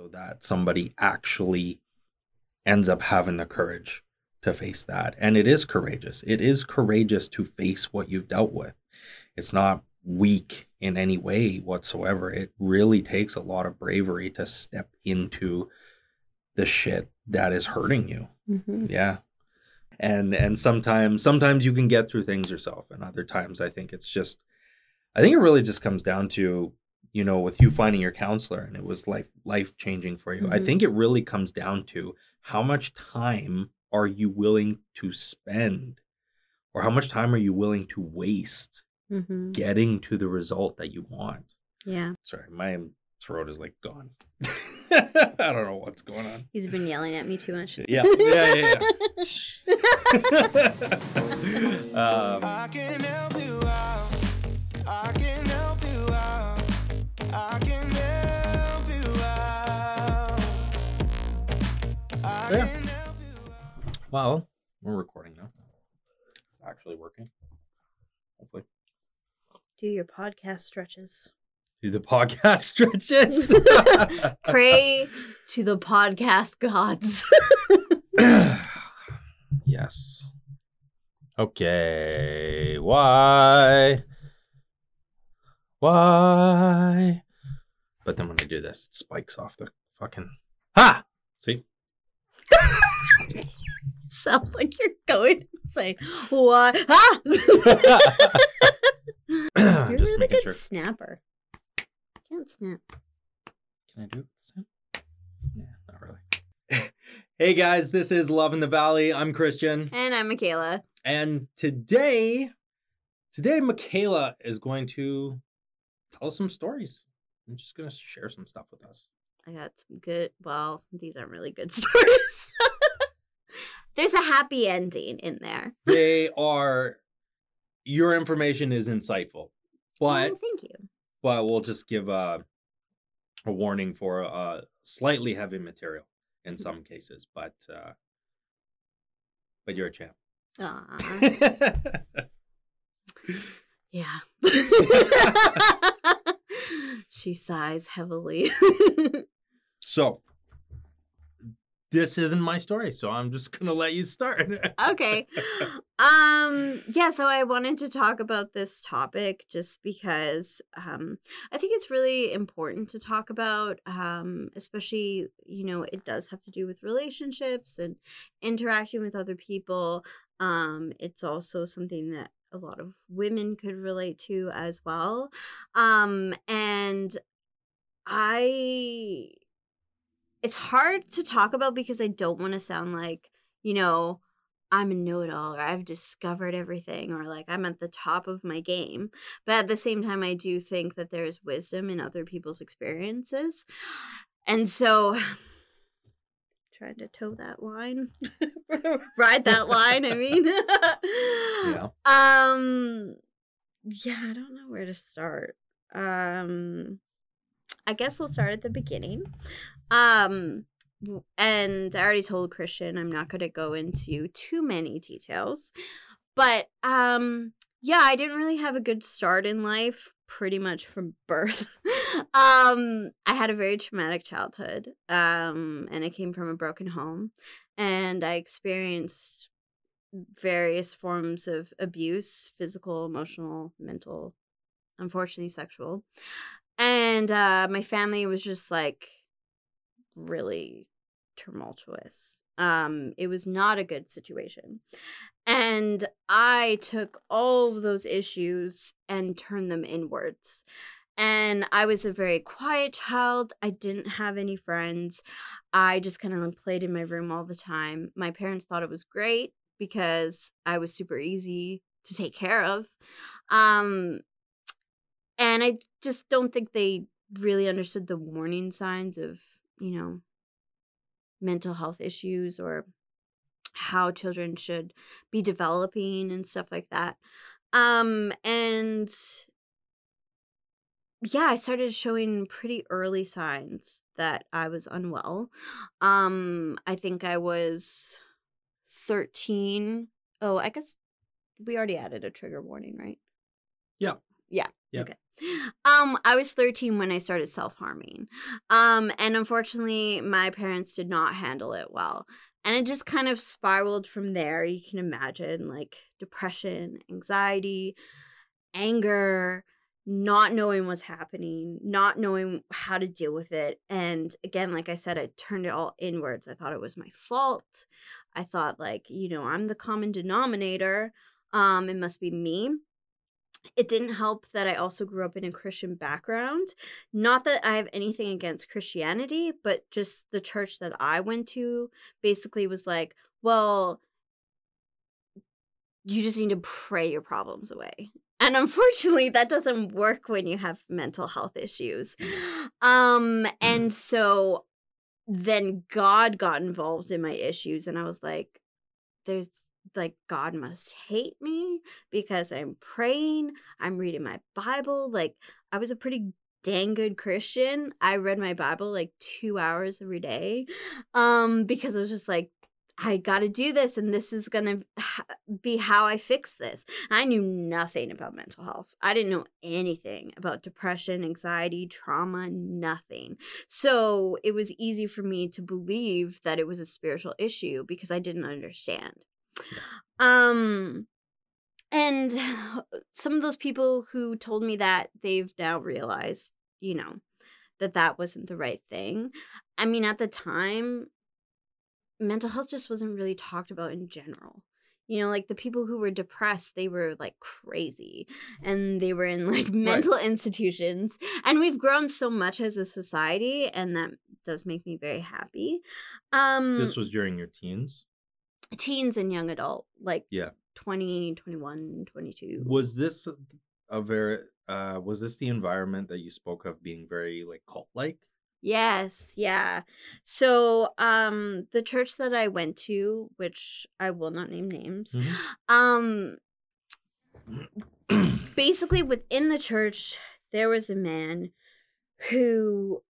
so that somebody actually ends up having the courage to face that. And it is courageous. It is courageous to face what you've dealt with. It's not weak in any way whatsoever. It really takes a lot of bravery to step into the shit that is hurting you. Mm-hmm. Yeah. And and sometimes sometimes you can get through things yourself and other times I think it's just I think it really just comes down to you know with you finding your counselor and it was life life changing for you. I Mhm. think it really comes down to how much time are you willing to spend or how much time are you willing to waste Mm-hmm. getting to the result that you want. Yeah. Sorry, my throat is like gone. I don't know what's going on. He's been yelling at me too much. Yeah, yeah, yeah, um, Yeah. can help well, we're recording now. It's actually working. Hopefully, Do your podcast stretches. do the podcast stretches. Pray to the podcast gods. yes. Okay. Why? Why? But then when I do this, it spikes off the fucking. Ha! See? Sounds like you're going to say, What? Ah! you're a Just really making good sure. snapper. Can't snap. Can I do it? Yeah, not really. hey guys, this is Love in the Valley. I'm Christian. And I'm Michaela. And today, today Michaela is going to tell us some stories. I'm just gonna share some stuff with us. I got some good, well, these aren't really good stories. There's a happy ending in there. They are your information is insightful, but oh, thank you. but we'll just give a a warning for uh slightly heavy material in some cases, but uh but you're a champ. Aw. Yeah. she sighs heavily. so this isn't my story, so I'm just gonna let you start. okay. Um yeah, so I wanted to talk about this topic just because um I think it's really important to talk about um especially, you know, it does have to do with relationships and interacting with other people. Um it's also something that a lot of women could relate to as well. Um and I it's hard to talk about because I don't want to sound like, you know, I'm a know it all or I've discovered everything or like I'm at the top of my game. But at the same time, I do think that there's wisdom in other people's experiences. And so, trying to toe that line, ride that line, I mean. Yeah. Um, yeah, I don't know where to start. Um, I guess we'll start at the beginning. Um, and I already told Christian I'm not going to go into too many details, but um, yeah, I didn't really have a good start in life pretty much from birth. um, I had a very traumatic childhood, um, and I came from a broken home, and I experienced various forms of abuse physical, emotional, mental, unfortunately, sexual. And uh, my family was just like really tumultuous. Um, it was not a good situation. And I took all of those issues and turned them inwards. And I was a very quiet child. I didn't have any friends. I just kind of played in my room all the time. My parents thought it was great because I was super easy to take care of. Um, and I just don't think they really understood the warning signs of, you know, mental health issues or how children should be developing and stuff like that. Um, and yeah, I started showing pretty early signs that I was unwell. Um, I think I was 13. Oh, I guess we already added a trigger warning, right? Yeah. Yeah. Yep. Okay. Um, I was 13 when I started self-harming. Um, and unfortunately, my parents did not handle it well. And it just kind of spiraled from there. You can imagine like depression, anxiety, anger, not knowing what's happening, not knowing how to deal with it. And again, like I said, I turned it all inwards. I thought it was my fault. I thought like, you know, I'm the common denominator. Um, it must be me. It didn't help that I also grew up in a Christian background. Not that I have anything against Christianity, but just the church that I went to basically was like, well, you just need to pray your problems away. And unfortunately, that doesn't work when you have mental health issues. Um, and so then God got involved in my issues, and I was like, there's like God must hate me because I'm praying, I'm reading my Bible. Like I was a pretty dang good Christian. I read my Bible like 2 hours every day. Um because I was just like I got to do this and this is going to be how I fix this. I knew nothing about mental health. I didn't know anything about depression, anxiety, trauma, nothing. So, it was easy for me to believe that it was a spiritual issue because I didn't understand. Um and some of those people who told me that they've now realized, you know, that that wasn't the right thing. I mean, at the time, mental health just wasn't really talked about in general. You know, like the people who were depressed, they were like crazy and they were in like mental institutions. And we've grown so much as a society, and that does make me very happy. Um, This was during your teens. Teens and young adult, like Yeah. 20, 21, 22. Was this a very uh was this the environment that you spoke of being very like cult like? Yes, yeah. So, um the church that I went to, which I will not name names, um basically within the church there was a man who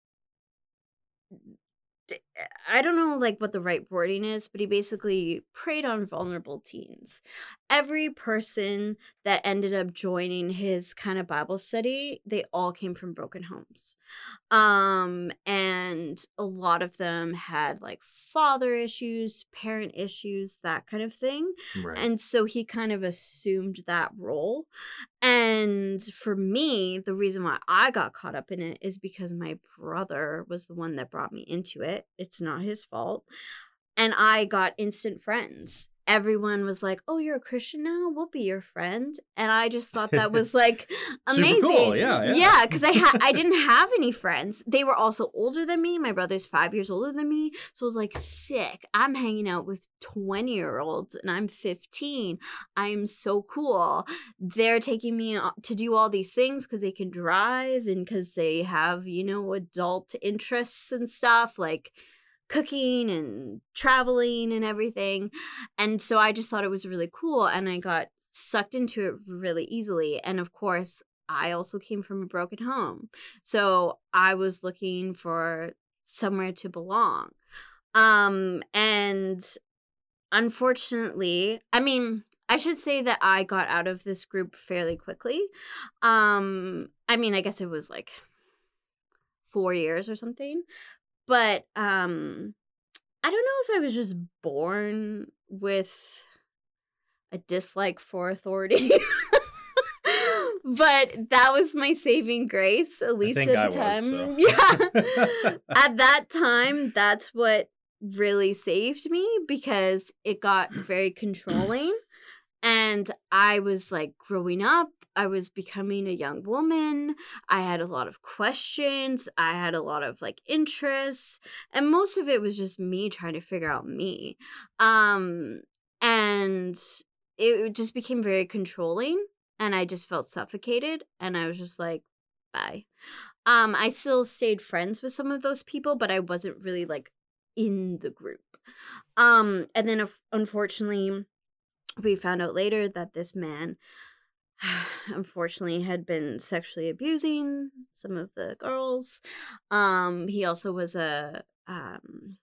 I don't know like what the right wording is, but he basically preyed on vulnerable teens. Every person that ended up joining his kind of Bible study, they all came from broken homes. Um and a lot of them had like father issues, parent issues, that kind of thing. right. And so he kind of assumed that role. And for me, the reason why I got caught up in it is because my brother was the one that brought me into it. It's not his fault. And I got instant friends. Everyone was like, "Oh, you're a Christian now? We'll be your friend." And I just thought that was like amazing. cool, yeah, yeah. Yeah, cuz I ha- I didn't have any friends. They were also older than me. My brother's 5 years older than me. So I was like, "Sick. I'm hanging out with 20-year-olds and I'm 15. I'm so cool. They're taking me to do all these things cuz they can drive and cuz they have, you know, adult interests and stuff like cooking and traveling and everything. And so I just thought it was really cool and I got sucked into it really easily. And of course, I also came from a broken home. So I was looking for somewhere to belong. Um and unfortunately, I mean, I should say that I got out of this group fairly quickly. Um I mean, I guess it was like 4 years or something. But um I don't know if I was just born with a dislike for authority. but that was my saving grace, at least at I the was, time. so. Yeah. at that time, that's what really saved me because it got very controlling. And I was like growing up, I was becoming a young woman. I had a lot of questions. I had a lot of like interests. And most of it was just me trying to figure out me. Um, and it just became very controlling. And I just felt suffocated. And I was just like, bye. Um, I still stayed friends with some of those people, but I wasn't really like in the group. Um, and then unf- unfortunately, we found out later that this man unfortunately had been sexually abusing some of the girls um he also was a um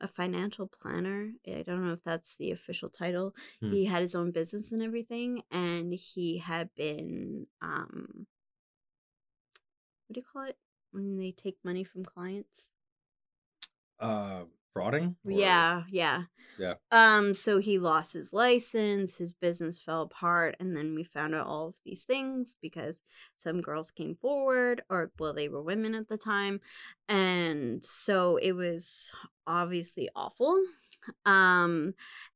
a financial planner. I don't know if that's the official title. Hmm. He had his own business and everything, and he had been um, what do you call it when they take money from clients? Uh, frauding? Or- Yeah, yeah. Yeah. Um, so he lost his license, his business fell apart, and then we found out all of these things because some girls came forward, or well, they were women at the time. And so it was obviously awful. Um,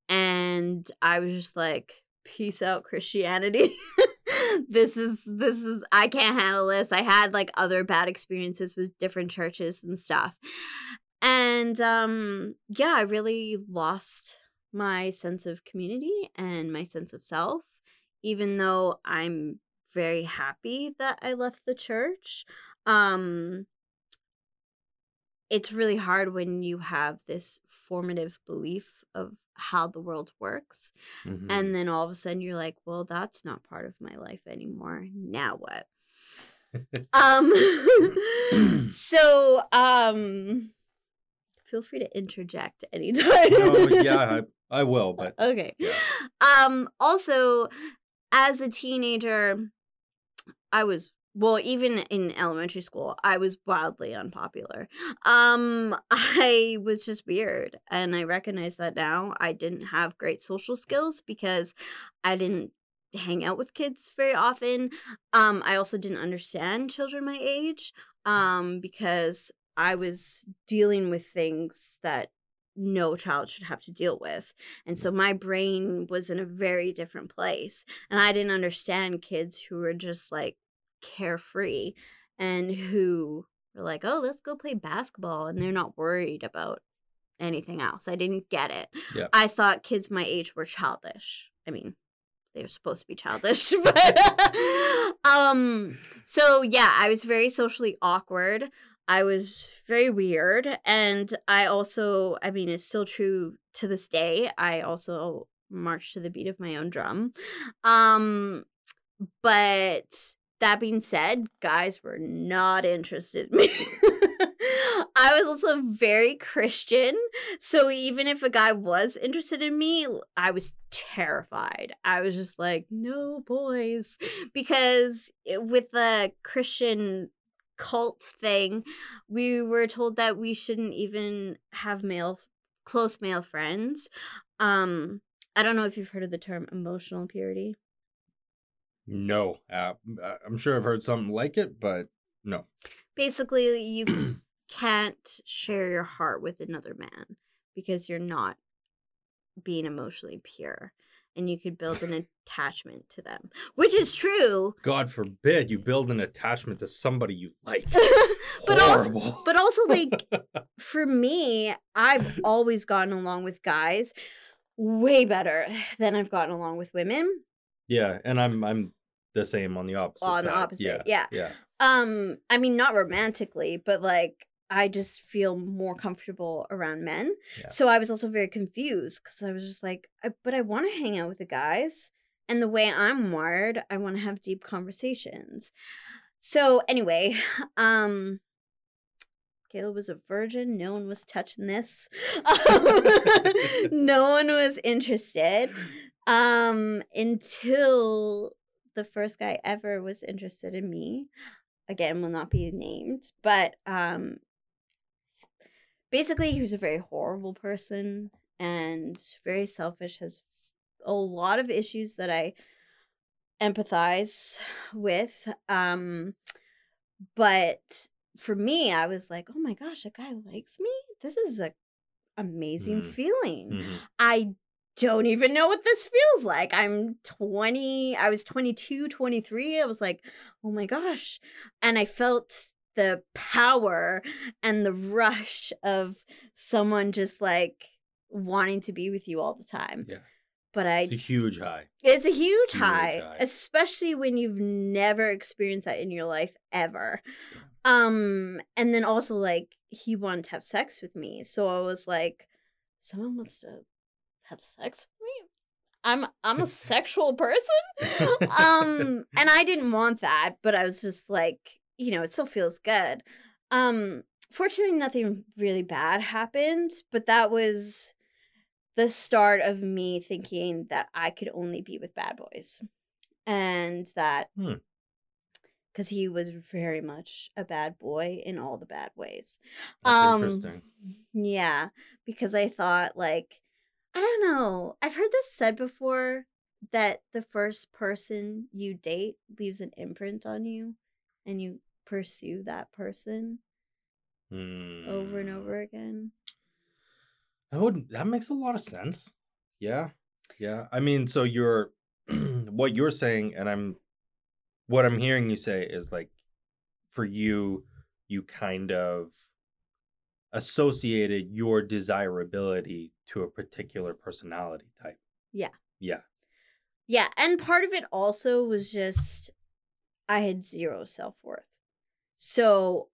and I was just like, peace out, Christianity. this is this is I can't handle this. I had like other bad experiences with different churches and stuff and um yeah i really lost my sense of community and my sense of self even though i'm very happy that i left the church um it's really hard when you have this formative belief of how the world works Mhm. and then all of a sudden you're like well that's not part of my life anymore. Now what? Um so um feel free to interject anytime. no, yeah, I, I will, but okay. yeah. um also as a teenager i was well even in elementary school i was wildly unpopular. Um i was just weird and i recognize that now. I didn't have great social skills because i didn't hang out with kids very often. Um i also didn't understand children my age um because i was dealing with things that no child should have to deal with and so my brain was in a very different place and i didn't understand kids who were just like carefree and who were like oh let's go play basketball and they're not worried about anything else. I didn't get it. Yeah. i thought kids my age were childish. I mean they were supposed to be childish but um so yeah i was very socially awkward i was very weird and i also i mean it's still true to this day i also march to the beat of my own drum um but that being said guys were not interested in me I was also very Christian. So even if a guy was interested in me, I was terrified. I was just like, no, boys. Because with the Christian cult thing, we were told that we shouldn't even have male, close male friends. Um, I don't know if you've heard of the term emotional purity. no, uh, uh, I'm sure I've heard something like it, but no. Basically, you can't share your heart with another man because you're not being emotionally pure and you could build an attachment to them which is true God forbid you build an attachment to somebody you like. but also Horrible. but also like for me i've always gotten along with guys way better than i've gotten along with women yeah, and I'm I'm the same on the opposite. On the side. opposite, yeah. yeah. um i mean not romantically but like i just feel more comfortable around men Yeah. so i was also very confused because i was just like I, but i want to hang out with the guys and the way i'm wired i want to have deep conversations so anyway um Caleb was a virgin. No one was touching this. no one was interested. Um, until the first guy ever was interested in me. Again, will not be named, but um, basically, he was a very horrible person and very selfish. Has a lot of issues that I empathize with. Um, but for me, I was like, oh my gosh, a guy likes me. This is a amazing Mhm. feeling. Mhm. I don't even know what this feels like. I'm 20, I was 22, 23. I was like, oh my gosh. And I felt the power and the rush of someone just like wanting to be with you all the time. Yeah. But I It's a huge high. it's a huge Huge high, high. especially when you've never experienced that in your life ever. Um, and then also like he wanted to have sex with me, so I was like, someone wants to have sex with me. I'm I'm a sexual person. um, and I didn't want that, but I was just like, you know, it still feels good. Um, fortunately nothing really bad happened, but that was the start of me thinking that I could only be with bad boys. And that Hmm. because he was very much a bad boy in all the bad ways. That's Um, interesting. Yeah, because I thought like I don't know. I've heard this said before that the first person you date leaves an imprint on you and you pursue that person over and Hmm. over again. That would that makes a lot of sense. Yeah. Yeah. I mean, so you're what you're saying, and I'm what I'm hearing you say is like for you, you kind of associated your desirability to a particular personality type. Yeah. Yeah. Yeah, and part of it also was just I had zero self-worth. So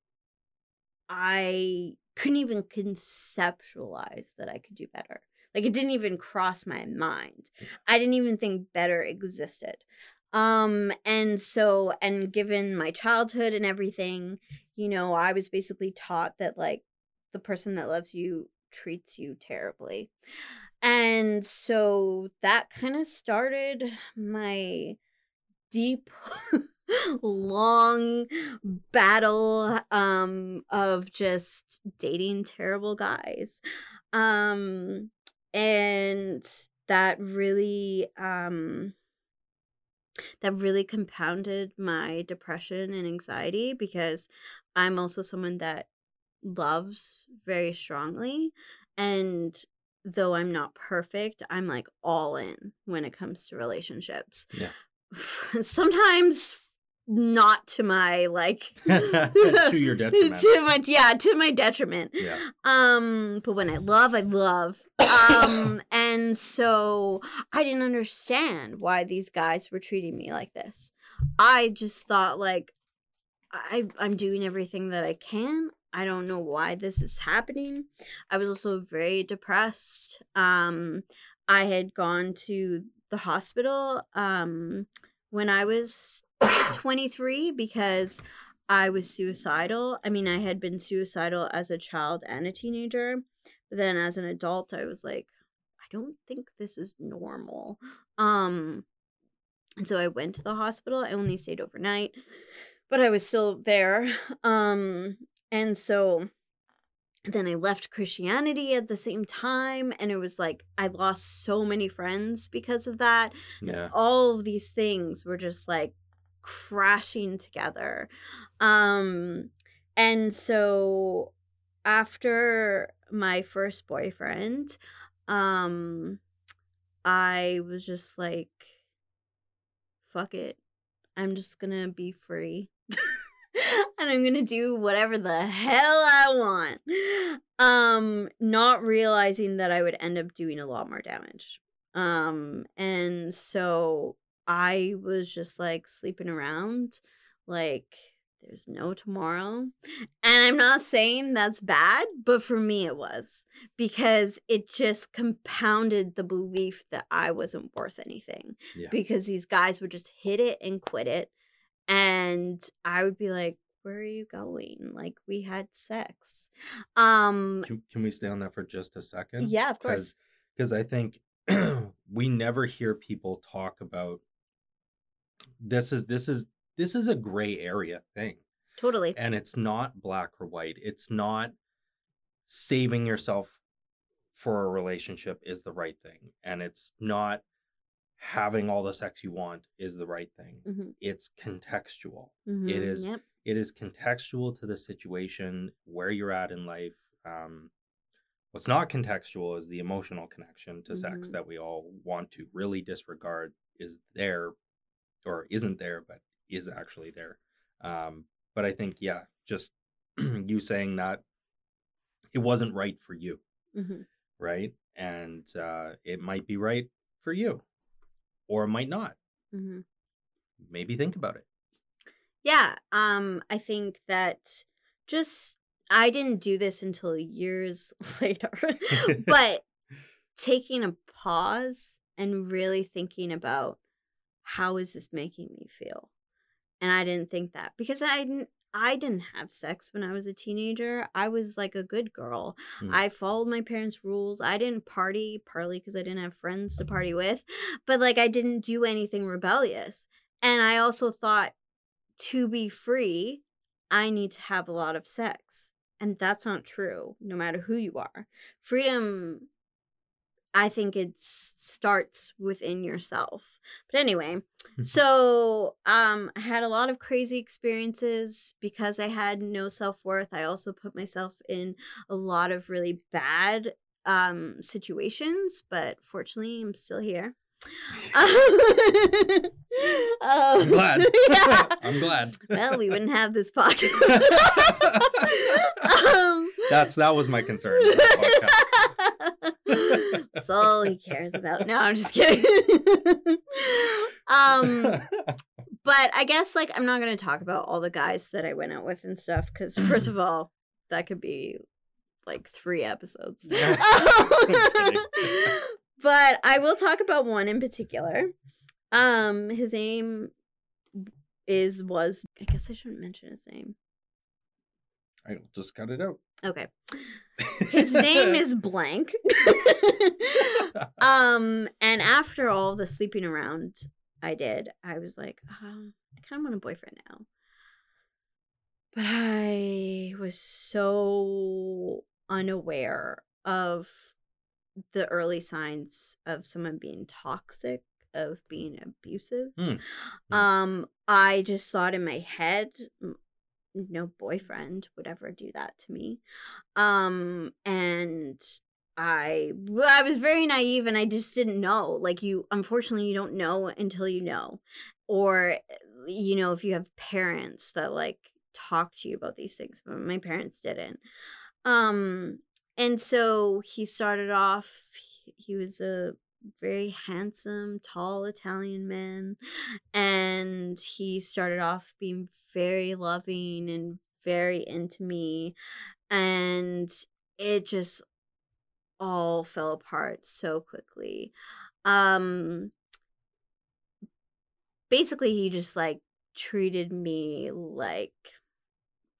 I couldn't even conceptualize that I could do better. Like it didn't even cross my mind. I didn't even think better existed. Um and so and given my childhood and everything, you know, I was basically taught that like the person that loves you treats you terribly. And so that kind of started my deep long battle um of just dating terrible guys. Um and that really um that really compounded my depression and anxiety because I'm also someone that loves very strongly and though I'm not perfect, I'm like all in when it comes to relationships. Yeah. Sometimes not to my like to your detriment. to my yeah, to my detriment. yeah. Um, but when I love, I love. Um, and so I didn't understand why these guys were treating me like this. I just thought like I I'm doing everything that I can. I don't know why this is happening. I was also very depressed. Um, I had gone to the hospital um when I was 23 because I was suicidal. I mean, I had been suicidal as a child and a teenager. But then as an adult, I was like, I don't think this is normal. Um and so I went to the hospital. I only stayed overnight, but I was still there. Um and so then I left Christianity at the same time and it was like I lost so many friends because of that Yeah. all of these things were just like crashing together. Um and so after my first boyfriend um i was just like fuck it. I'm just gonna be free. And i'm gonna do whatever the hell i want. Um not realizing that i would end up doing a lot more damage. Um and so i was just like sleeping around like there's no tomorrow and i'm not saying that's bad but for me it was because it just compounded the belief that i wasn't worth anything Yeah. because these guys would just hit it and quit it and i would be like where are you going like we had sex um Can, can we stay on that for just a second? yeah of course because I think we never hear people talk about this is this is this is a gray area thing. Totally. And it's not black or white. It's not saving yourself for a relationship is the right thing. And it's not having all the sex you want is the right thing. Hmm it's contextual. Hmm It is- yep. it is contextual to the situation where you're at in life. Um what's not contextual is the emotional connection to sex Mhm. that we all want to really disregard is there or isn't there but is actually there. Um but i think yeah just you saying that it wasn't right for you. Hmm right? And uh it might be right for you or might not. Hmm maybe think about it. Yeah, um, I think that just I didn't do this until years later, but taking a pause and really thinking about how is this making me feel, and I didn't think that because I didn't- I didn't have sex when I was a teenager. I was like a good girl. Hmm. I followed my parents' rules. I didn't party, partly because I didn't have friends to party with, but like I didn't do anything rebellious. And I also thought to be free, I need to have a lot of sex. And that's not true, no matter who you are. Freedom, I think it starts within yourself. But anyway, so um I had a lot of crazy experiences because I had no self-worth. I also put myself in a lot of really bad um situations, but fortunately I'm still here. I'm glad. Um, yeah. I'm glad. Well, we wouldn't have this podcast. um, That's that was my concern. With this podcast. That's all he cares about. No, I'm just kidding. um, but I guess like I'm not gonna talk about all the guys that I went out with and stuff because first of all, that could be like three episodes. Yeah. But I will talk about one in particular. Um, his name is was I guess I shouldn't mention his name. I just cut it out. Okay. His name is blank. um, and after all the sleeping around I did, I was like, um, I kind of want a boyfriend now. But I was so unaware of the early signs of someone being toxic, of being abusive. Hmm. Um, I just thought in my head, "M- no boyfriend would ever do that to me. Um and i i was very naive and i just didn't know like you unfortunately you don't know until you know. Or you know if you have parents that like talk to you about these things but my parents didn't. Um and so he started off he was a very handsome tall italian man and he started off being very loving and very into me and it just all fell apart so quickly. Um basically he just like treated me like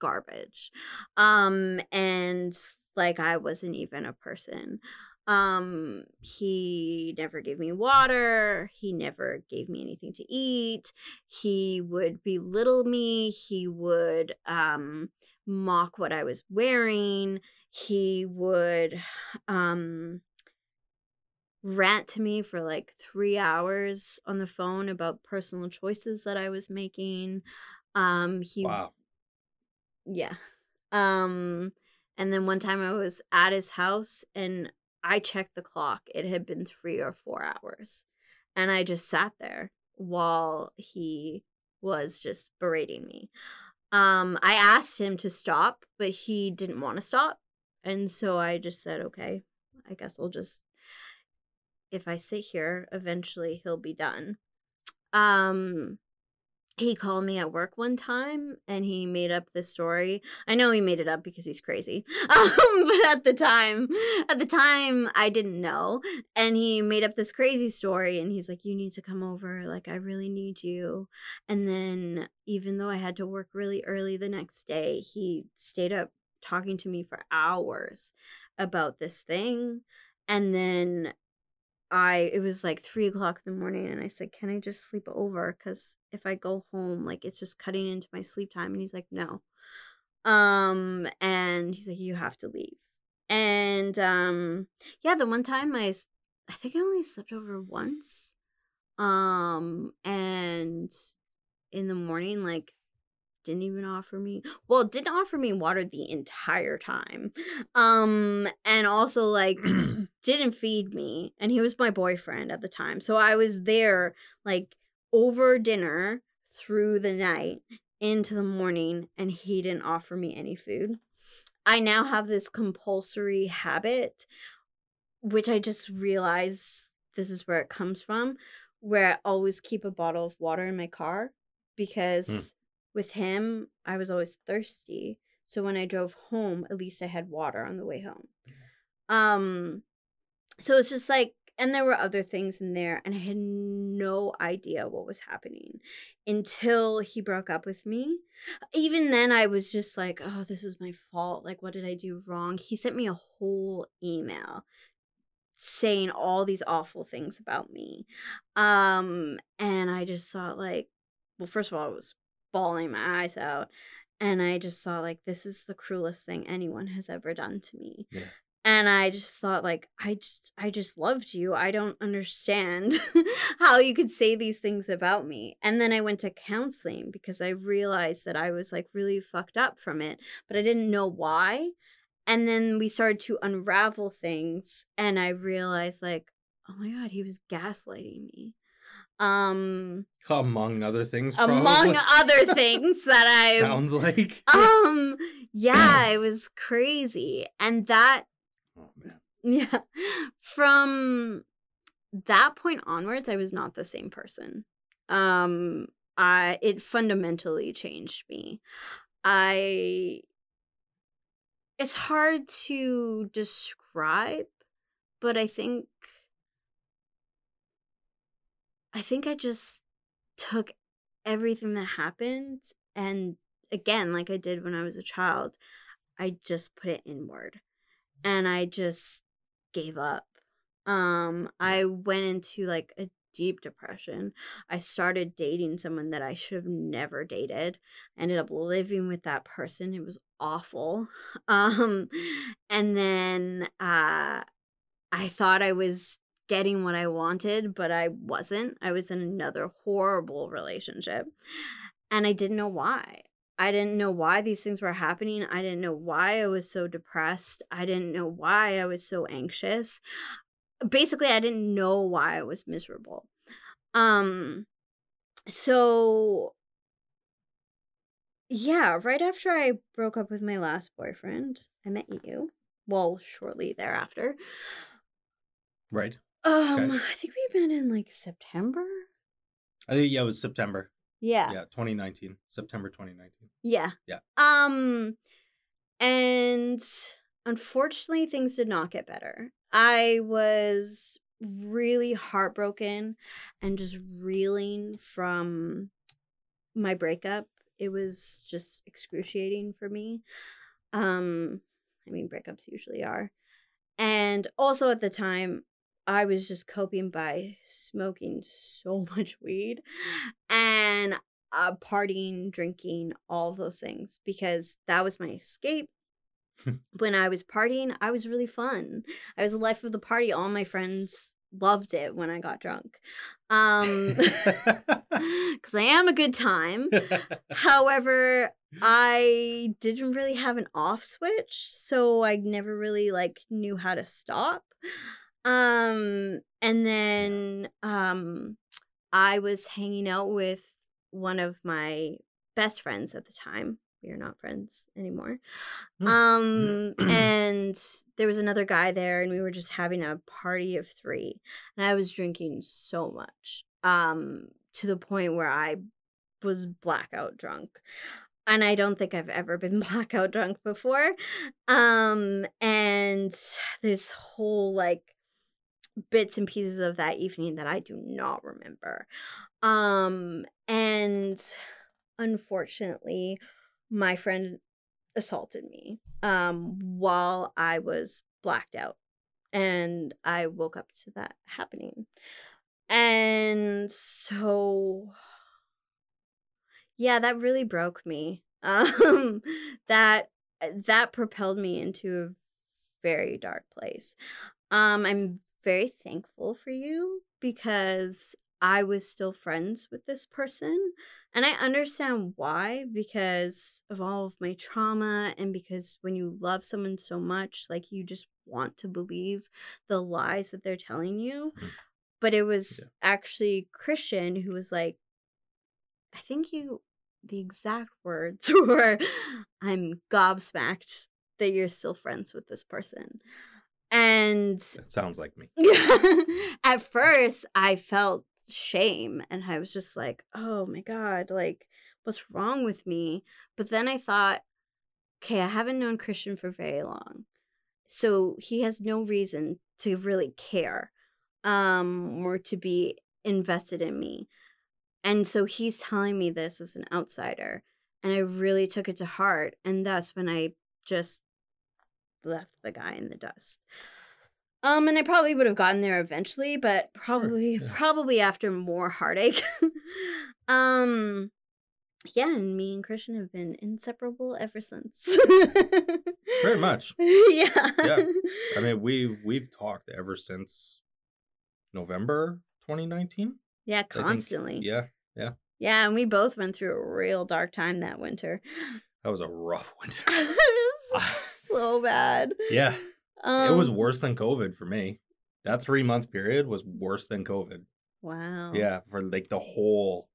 garbage um and like i wasn't even a person um he never gave me water he never gave me anything to eat he would belittle me he would um mock what i was wearing he would um rant to me for like 3 hours on the phone about personal choices that i was making um he wow. yeah. Um and then one time I was at his house and I checked the clock. It had been 3 or 4 hours. And I just sat there while he was just berating me. Um I asked him to stop, but he didn't want to stop. And so I just said, "Okay, I guess I'll just if I sit here, eventually he'll be done." Um he called me at work one time and he made up this story. I know he made it up because he's crazy. Um, but at the time, at the time I didn't know. And he made up this crazy story and he's like, You need to come over. Like, I really need you. And then, even though I had to work really early the next day, he stayed up talking to me for hours about this thing. And then I it was like three o'clock in the morning and I said, Can I just sleep over? Because if I go home, like it's just cutting into my sleep time. And he's like, No. Um, and he's like, You have to leave. And um, yeah, the one time I, I think I only slept over once. Um, and in the morning, like didn't even offer me well didn't offer me water the entire time um and also like didn't feed me and he was my boyfriend at the time so i was there like over dinner through the night into the morning and he didn't offer me any food. I now have this compulsory habit which i just realize this is where it comes from where i always keep a bottle of water in my car because with him i was always thirsty so when i drove home at least i had water on the way home um so it's just like and there were other things in there, and I had no idea what was happening until he broke up with me. Even then, I was just like, oh, this is my fault. Like, what did I do wrong? He sent me a whole email saying all these awful things about me. Um, and I just thought, like, well, first of all, I was bawling my eyes out. And I just thought, like, this is the cruelest thing anyone has ever done to me. Yeah. And I just thought, like, I just, I just loved you. I don't understand how you could say these things about me. And then I went to counseling because I realized that I was like really fucked up from it, but I didn't know why. And then we started to unravel things, and I realized, like, oh my god, he was gaslighting me. Um, Among other things, among other things that I sounds like. um yeah it was crazy and that oh man. yeah from that point onwards i was not the same person um i it fundamentally changed me i it's hard to describe but i think i think i just took everything that happened and again like i did when i was a child i just put it inward and i just gave up. Um i went into like a deep depression. I started dating someone that i should have never dated I ended up living with that person it was awful. Um and then uh i thought i was getting what i wanted but i wasn't i was in another horrible relationship and i didn't know why I didn't know why these things were happening. I didn't know why I was so depressed. I didn't know why I was so anxious. Basically, I didn't know why I was miserable. Um so yeah, right after I broke up with my last boyfriend, I met you. Well, shortly thereafter. Right. Um, Okay. I think we met in like September. I think yeah, it was September. Yeah. Yeah, 2019. September 2019. Yeah. Yeah. Um and unfortunately things did not get better. I was really heartbroken and just reeling from my breakup. It was just excruciating for me. Um I mean breakups usually are. And also at the time I was just coping by smoking so much weed and uh, partying, drinking, all of those things because that was my escape. when I was partying, I was really fun. I was the life of the party. All my friends loved it when I got drunk. Um cuz I am a good time. However, I didn't really have an off switch, so I never really like knew how to stop. Um and then um I was hanging out with one of my best friends at the time. We are not friends anymore. Hmm. Um and there was another guy there and we were just having a party of 3 and I was drinking so much um to the point where I was blackout drunk. And I don't think I've ever been blackout drunk before. Um and this whole like bits and pieces of that evening that I do not remember. Um and unfortunately my friend assaulted me um while I was blacked out and I woke up to that happening. And so yeah, that really broke me. Um that that propelled me into a very dark place. Um I'm very thankful for you because I was still friends with this person. And I understand why because of all of my trauma and because when you love someone so much, like you just want to believe the lies that they're telling you. Mhm. But it was Yeah. actually Christian who was like, I think you, the exact words were, I'm gobsmacked that you're still friends with this person. And that sounds like me. at first I felt shame and I was just like, oh my God, like, what's wrong with me? But then I thought, okay, I haven't known Christian for very long. So he has no reason to really care um or to be invested in me and so he's telling me this as an outsider and i really took it to heart and that's when i just left the guy in the dust um and i probably would have gotten there eventually but probably yeah. probably after more heartache um yeah and me and christian have been inseparable ever since Very much. yeah Yeah. I mean, we we've talked ever since November 2019. yeah I think. constantly Yeah, Yeah, Yeah. and we both went through a real dark time that winter. that was a rough winter. So bad. Yeah, Um, it was worse than COVID for me. That three month period was worse than COVID. Wow. Yeah, for like the whole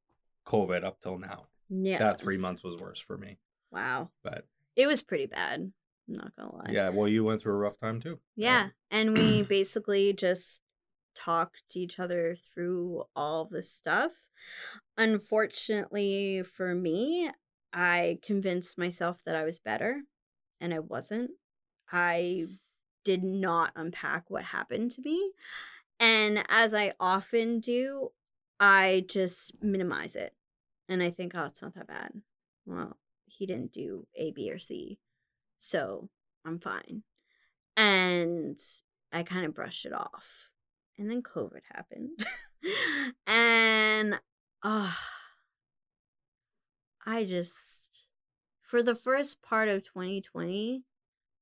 COVID up till now. Yeah. That three months was worse for me. wow. But It was pretty bad. I'm not gonna lie. yeah, well, you went through a rough time too. Yeah. And we basically just talked to each other through all this stuff. Unfortunately for me, I convinced myself that I was better and I wasn't. I did not unpack what happened to me. And as I often do, I just minimize it. And I think, oh, it's not that bad. Well, he didn't do A, B, or C. So I'm fine. And I kind of brushed it off. And then COVID happened. and uh, I just, for the first part of 2020,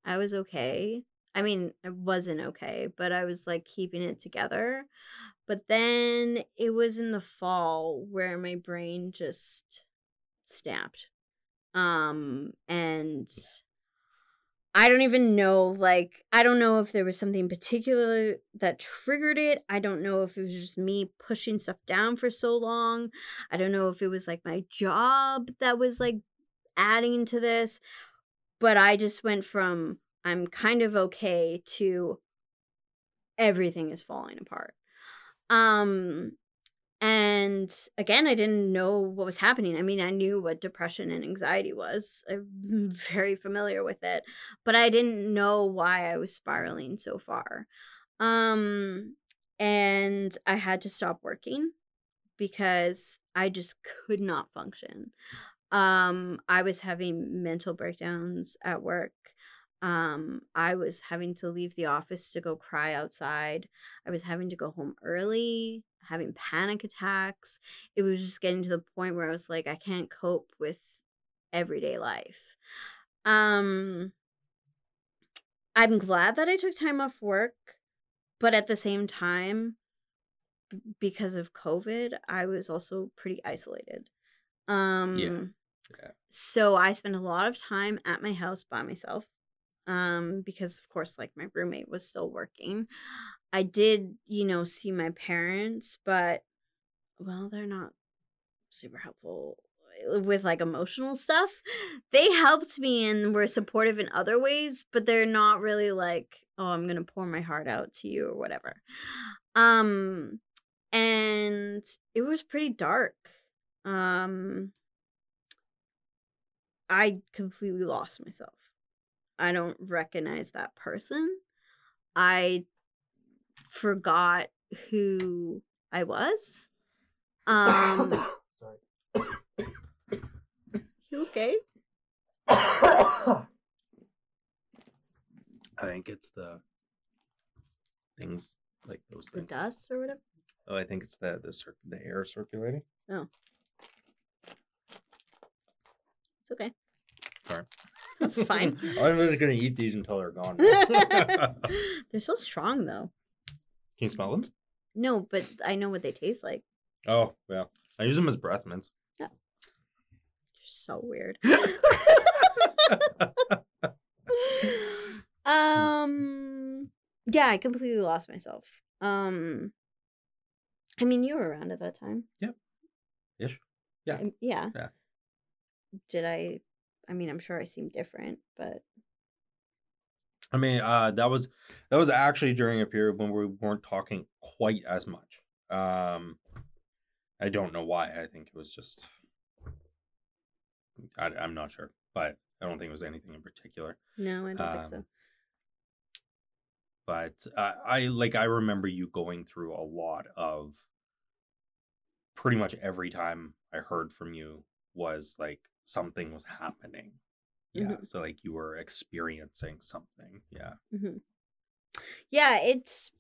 I was okay. I mean, I wasn't okay, but I was like keeping it together. But then it was in the fall where my brain just snapped. Um, and I don't even know, like, I don't know if there was something particular that triggered it. I don't know if it was just me pushing stuff down for so long. I don't know if it was like my job that was like adding to this. But I just went from I'm kind of okay to everything is falling apart. Um, and again, I didn't know what was happening. I mean, I knew what depression and anxiety was. I'm very familiar with it, but I didn't know why I was spiraling so far. Um, and I had to stop working because I just could not function. Um, I was having mental breakdowns at work. Um, I was having to leave the office to go cry outside. I was having to go home early, having panic attacks. It was just getting to the point where I was like, I can't cope with everyday life. Um, I'm glad that I took time off work, but at the same time, b- because of COVID, I was also pretty isolated. Um, Yeah. So I spent a lot of time at my house by myself um because of course like my roommate was still working. I did you know see my parents but well they're not super helpful with like emotional stuff. They helped me and were supportive in other ways but they're not really like oh i'm gonna pour my heart out to you or whatever. Um and it was pretty dark. Um i completely lost myself I don't recognize that person. I forgot who I was. Um Sorry. you okay? I think it's the things like those The things. dust or whatever. Oh, I think it's the the cir- the air circulating. It's okay. Sorry. It's fine. I'm just gonna eat these until they're gone. They're so strong though. Can you smell them? No, but I know what they taste like. Oh, yeah. I use them as breath mints. Yeah. You're so weird. um yeah, I completely lost myself. Um I mean, you were around at that time. Ish. Yeah. Yeah. Yeah. Did I I mean, I'm sure I seem different, but I mean, uh, that was that was actually during a period when we weren't talking quite as much. Um, I don't know why. I think it was just I, I'm not sure, but I don't think it was anything in particular. no, I don't think so. Um, but uh, I like I remember you going through a lot of pretty much every time I heard from you was like something was happening. Yeah, Mhm. so like you were experiencing something. Yeah. hmm Yeah, it's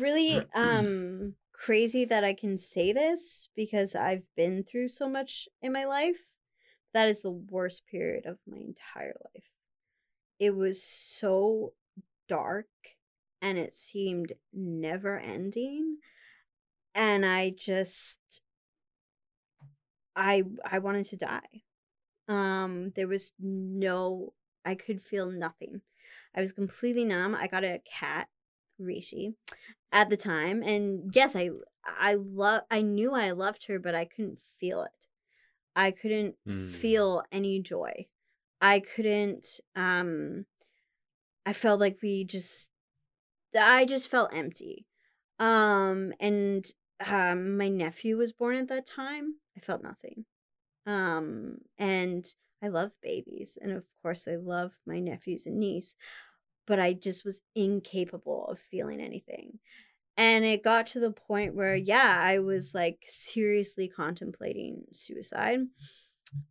really um crazy that I can say this because I've been through so much in my life. That is the worst period of my entire life. It was so dark and it seemed never ending and I just I I wanted to die. Um there was no I could feel nothing. I was completely numb. I got a cat, Rishi, at the time, and yes, I I love I knew I loved her, but I couldn't feel it. I couldn't Mm. feel any joy. I couldn't um I felt like we just I just felt empty. Um and um my nephew was born at that time. I felt nothing. Um and I love babies and of course I love my nephews and niece, but I just was incapable of feeling anything. And it got to the point where yeah, I was like seriously contemplating suicide.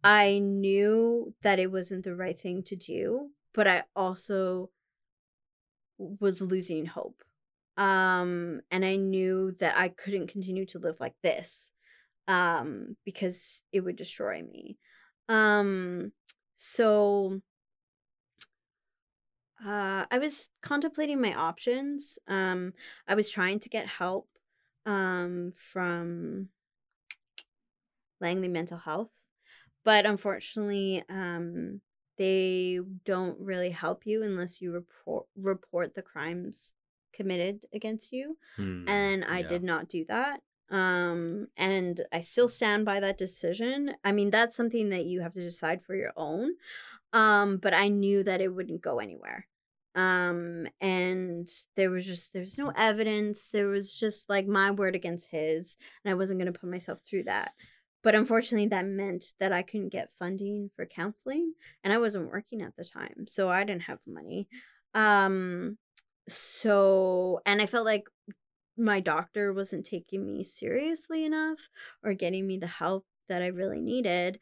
I knew that it wasn't the right thing to do, but I also was losing hope. Um and I knew that I couldn't continue to live like this um because it would destroy me. Um so uh I was contemplating my options. Um I was trying to get help um from Langley Mental Health, but unfortunately um they don't really help you unless you report report the crimes committed against you Hmm, and I yeah. did not do that. Um, and I still stand by that decision. I mean, that's something that you have to decide for your own. Um, but I knew that it wouldn't go anywhere. Um, and there was just there's no evidence. There was just like my word against his, and I wasn't gonna put myself through that. But unfortunately, that meant that I couldn't get funding for counseling, and I wasn't working at the time, so I didn't have money. Um, so and I felt like my doctor wasn't taking me seriously enough or getting me the help that I really needed.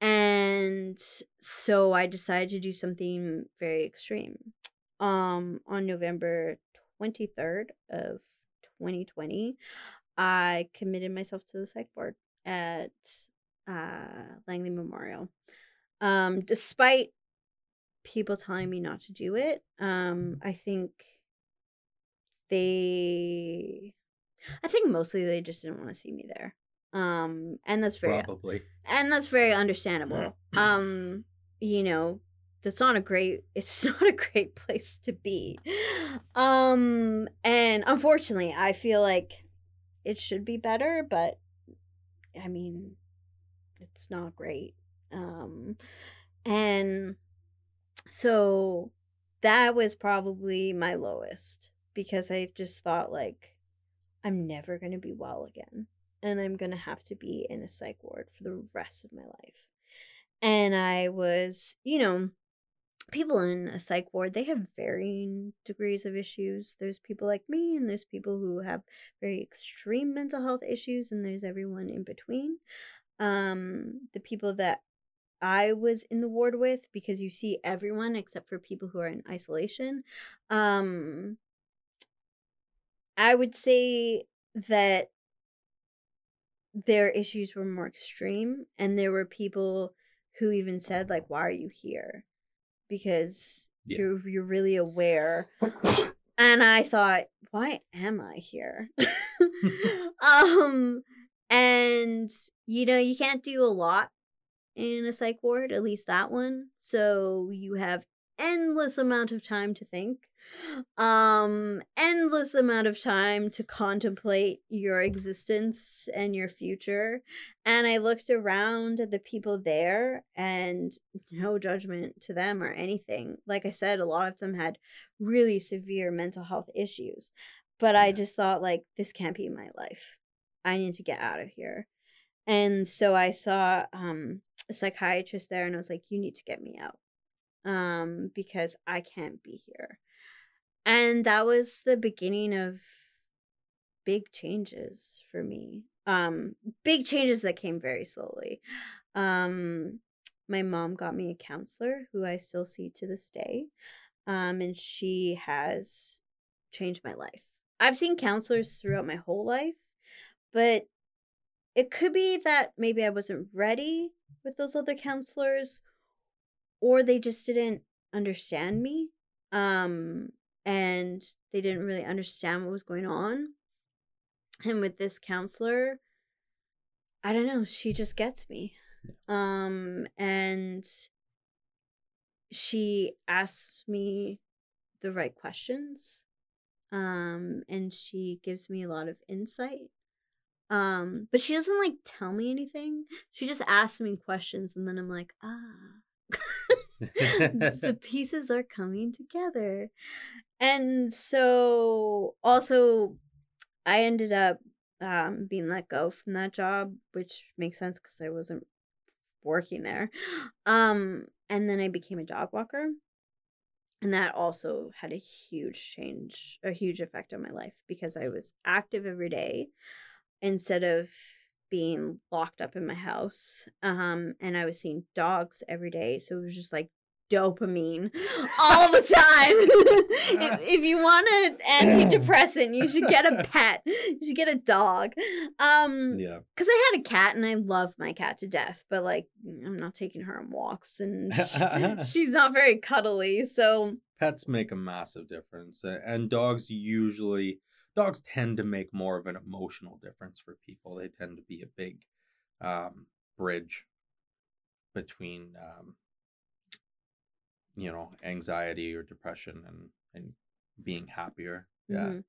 And so I decided to do something very extreme. Um on November 23rd of 2020, I committed myself to the psych ward at uh Langley Memorial. Um despite people telling me not to do it, um I think they I think mostly they just didn't want to see me there. Um and that's very Probably. and that's very understandable. Um you know, that's not a great it's not a great place to be. Um and unfortunately, I feel like it should be better, but I mean, it's not great. Um and so that was probably my lowest because I just thought like I'm never going to be well again and I'm going to have to be in a psych ward for the rest of my life. And I was, you know, people in a psych ward, they have varying degrees of issues. There's people like me and there's people who have very extreme mental health issues and there's everyone in between. Um the people that I was in the ward with because you see everyone except for people who are in isolation. Um I would say that their issues were more extreme and there were people who even said like why are you here? Because Yeah. you're you're really aware. And I thought, why am I here? um and you know, you can't do a lot in a psych ward, at least that one. So you have endless amount of time to think. Um endless amount of time to contemplate your existence and your future. And I looked around at the people there and no judgment to them or anything. Like I said, a lot of them had really severe mental health issues. But I just thought like this can't be my life. I need to get out of here. And so I saw um a psychiatrist there and I was like, you need to get me out. Um, because I can't be here. and that was the beginning of big changes for me um big changes that came very slowly um my mom got me a counselor who i still see to this day um and she has changed my life i've seen counselors throughout my whole life but it could be that maybe i wasn't ready with those other counselors or they just didn't understand me um and they didn't really understand what was going on. And with this counselor i don't know she just gets me. Um and she asks me the right questions um and she gives me a lot of insight um but she doesn't like tell me anything she just asks me questions and then i'm like ah the pieces are coming together. And so also I ended up um being let go from that job, which makes sense because I wasn't working there. Um and then I became a dog walker. And that also had a huge change, a huge effect on my life because I was active every day instead of being locked up in my house. Um, and I was seeing dogs every day. So it was just like dopamine all the time. if, if you want an antidepressant, you should get a pet. You should get a dog. Um, yeah. because I had a cat and I love my cat to death, but like I'm not taking her on walks and sh- she's not very cuddly. So Pets make a massive difference, and dogs usually dogs tend to make more of an emotional difference for people. They tend to be a big um, bridge between um, you know anxiety or depression and and being happier. Yeah. mhm.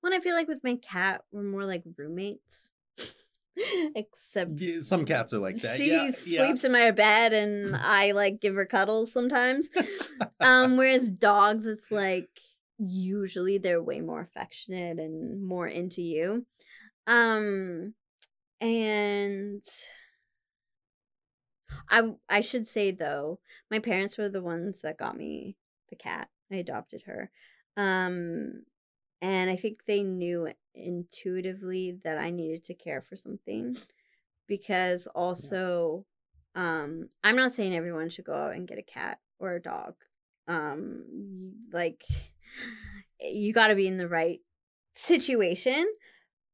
When I feel like with my cat, we're more like roommates. Except Yeah, Some cats are like that. she yeah, yeah. sleeps in my bed and I like give her cuddles sometimes. um, whereas dogs, it's like usually they're way more affectionate and more into you. Um, and I I should say though, my parents were the ones that got me the cat. I adopted her. Um, and I think they knew intuitively that I needed to care for something because also um I'm not saying everyone should go out and get a cat or a dog. Um like you got to be in the right situation,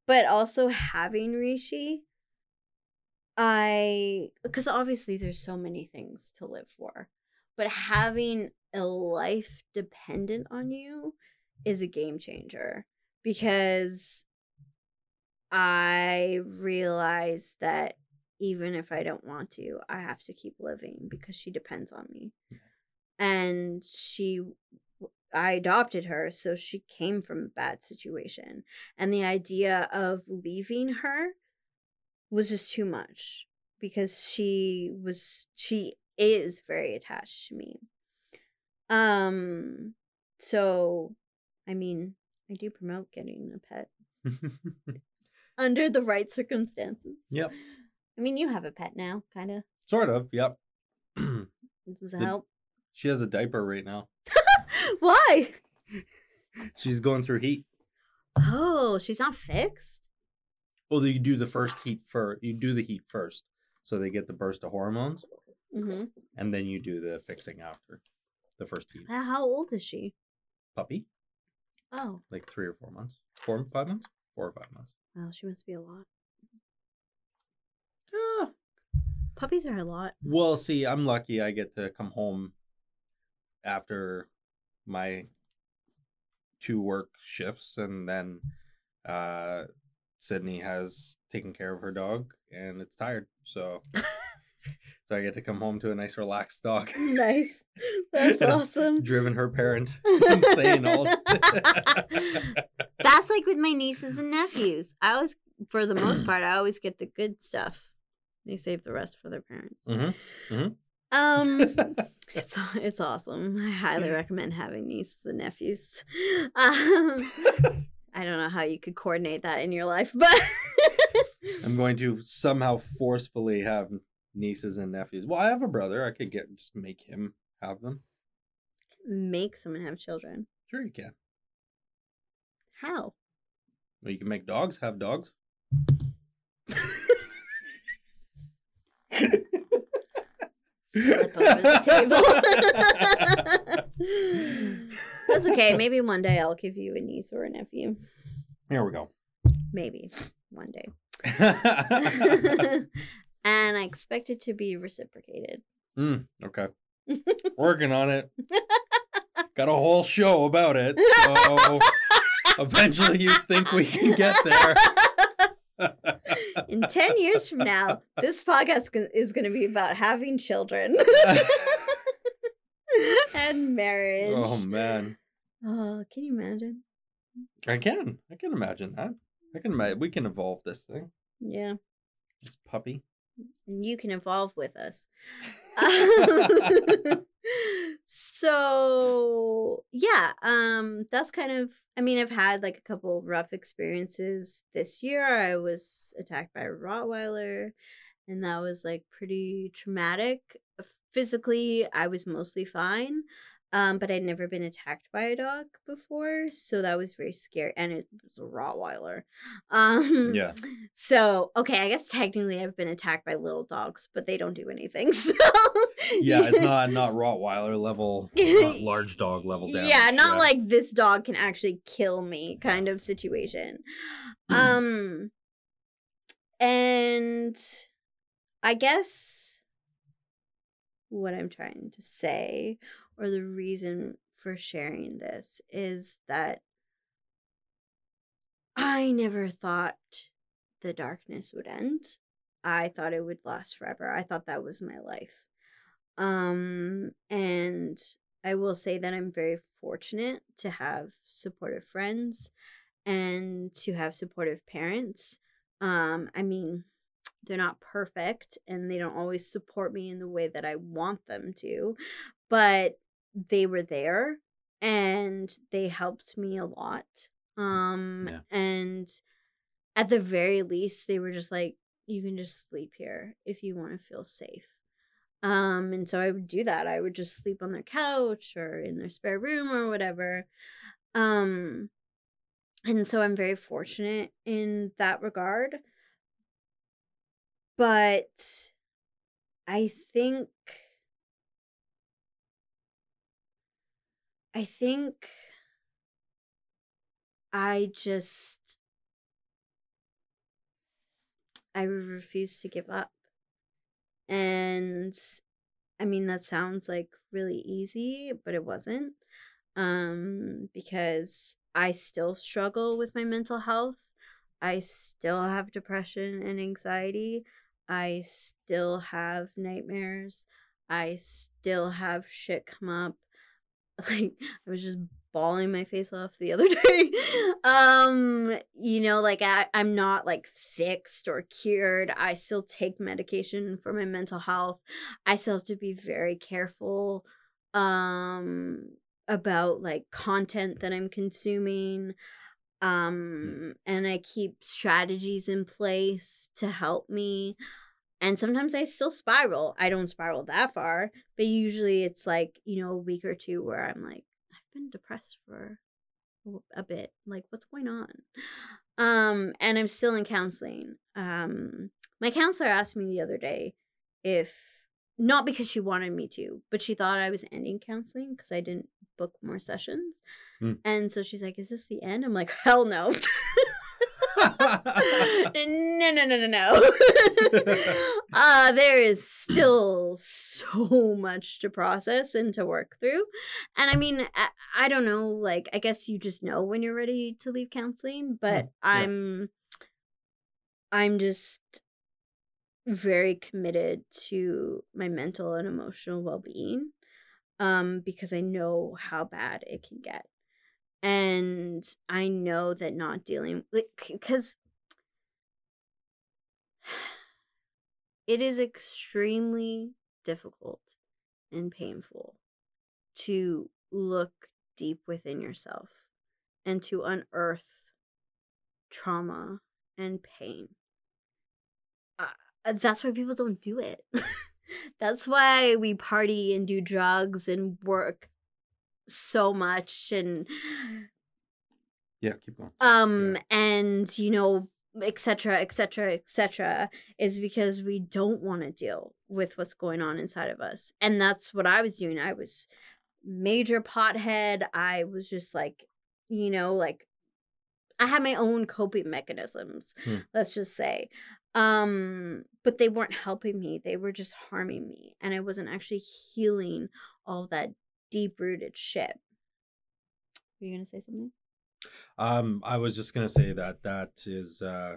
but also having Rishi I because obviously there's so many things to live for, but having a life dependent on you is a game changer because I realize that even if I don't want to, I have to keep living because she depends on me. And she I adopted her, so she came from a bad situation. And the idea of leaving her was just too much because she was she is very attached to me. Um so I mean, I do promote getting a pet under the right circumstances. yep. I mean, you have a pet now, kind of. Sort of. Yep. Does it help? she has a diaper right now. Why? She's going through heat. Oh, she's not fixed. Well, you do the first heat first. You do the heat first, so they get the burst of hormones, Mm-hmm. and then you do the fixing after the first heat. How old is she? Puppy, Oh, like three or four months, four five months, four or five months. well, she must be a lot. Yeah. Puppies are a lot. Well, see, I'm lucky. I get to come home after my two work shifts, and then uh, Sydney has taken care of her dog, and it's tired. So, so I get to come home to a nice, relaxed dog. nice. That's awesome. Driven her parent insane all. That's like with my nieces and nephews. I always, for the most part, I always get the good stuff. They save the rest for their parents. hmm Um, it's it's awesome. I highly recommend having nieces and nephews. Um, I don't know how you could coordinate that in your life, but I'm going to somehow forcefully have nieces and nephews. Well, I have a brother. I could get just make him have them. make someone have children. Sure, you can. How? Well, you can make dogs have dogs. Flip over the table. That's okay. Maybe one day I'll give you a niece or a nephew. Here we go. Maybe one day. and I expect it to be reciprocated. Mm, okay. Working on it. Got a whole show about it. So eventually you think we can get there. In 10 years from now, this podcast is going to be about having children and marriage. oh man. Oh, can you imagine? I can. I can imagine that. I can imagine we can evolve this thing. Yeah. This puppy. And you can evolve with us. So yeah um that's kind of i mean i've had like a couple rough experiences this year. I was attacked by a rottweiler and that was like pretty traumatic. Physically i was mostly fine um but i'd never been attacked by a dog before so that was very scary and it was a rottweiler um Yeah. so okay i guess technically i've been attacked by little dogs but they don't do anything so Yeah, it's not not Rottweiler level, not large dog level damage. yeah not like this dog can actually kill me kind of situation um and i guess what i'm trying to say or the reason for sharing this is that i never thought the darkness would end. I thought it would last forever. I thought that was my life. Um and I will say that I'm very fortunate to have supportive friends and to have supportive parents. Um, I mean, they're not perfect and they don't always support me in the way that I want them to, but they were there and they helped me a lot. Um, Yeah. and at the very least, they were just like, you can just sleep here if you want to feel safe. Um, and so I would do that. I would just sleep on their couch or in their spare room or whatever. Um, and so I'm very fortunate in that regard. But I think I think I just I refuse to give up. And I mean that sounds like really easy, but it wasn't. Um because I still struggle with my mental health. I still have depression and anxiety. I still have nightmares. I still have shit come up. Like I was just bawling my face off the other day. um, you know, like I, I'm not like fixed or cured. I still take medication for my mental health. I still have to be very careful um about like content that I'm consuming. Um, and I keep strategies in place to help me. And sometimes I still spiral. I don't spiral that far, but usually it's like, you know, a week or two where I'm like, I've been depressed for a- bit. Like, what's going on? Um, and I'm still in counseling. Um, my counselor asked me the other day if not because she wanted me to, but she thought I was ending counseling because I didn't book more sessions. Hmm. And so she's like, Is this the end? I'm like, Hell no. no, no, no, no, no. uh, there is still so much to process and to work through. And I mean, I, I don't know, like, I guess you just know when you're ready to leave counseling, but yeah. I'm, I'm just very committed to my mental and emotional well-being um because I know how bad it can get. And I know that not dealing like cuz it is extremely difficult and painful to look deep within yourself and to unearth trauma and pain. Uh, that's why people don't do it. that's why we party and do drugs and work so much and Yeah, keep going. um and you know etc etc etc is because we don't want to deal with what's going on inside of us and that's what i was doing i was major pothead i was just like you know like i had my own coping mechanisms Hmm. let's just say um but they weren't helping me they were just harming me and i wasn't actually healing all that deep rooted shit were you gonna say something Um, I was just gonna say that that is uh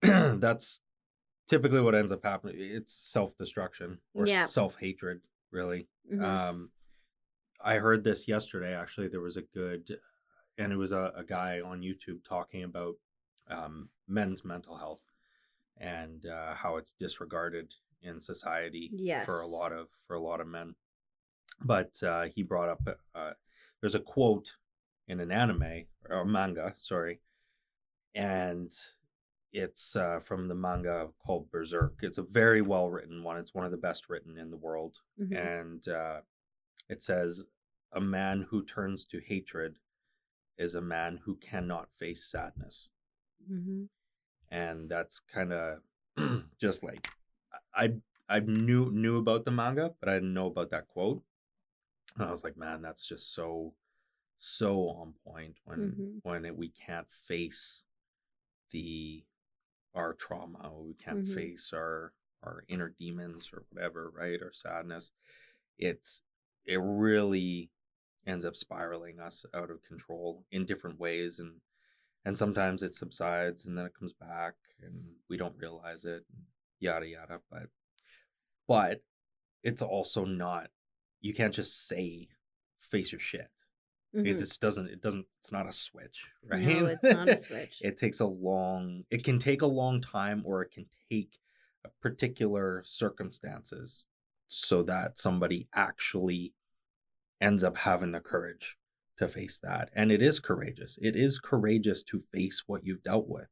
that's typically what ends up happening. It's self-destruction or Yeah. self-hatred, really. Mhm. Um, I heard this yesterday. Actually, there was a good, and it was a, a guy on YouTube talking about um, men's mental health and uh, how it's disregarded in society for a lot of for a lot of men. But uh, he brought up uh, there's a quote in an anime or manga, sorry, and it's uh, from the manga called Berserk. It's a very well written one. It's one of the best written in the world Mhm. and uh, it says a man who turns to hatred is a man who cannot face sadness Mhm. and that's kind of just like i i knew knew about the manga but i didn't know about that quote and i was like man that's just so so on point when Mhm. when it, we can't face the our trauma we can't Mhm. face our our inner demons or whatever right or sadness it's it really ends up spiraling us out of control in different ways and and sometimes it subsides and then it comes back and we don't realize it yada yada but but it's also not you can't just say face your shit. It Mhm. just doesn't it doesn't it's not a switch right? No, it's not a switch. it takes a long it can take a long time or it can take a particular circumstances so that somebody actually ends up having the courage to face that and it is courageous. It is courageous to face what you've dealt with.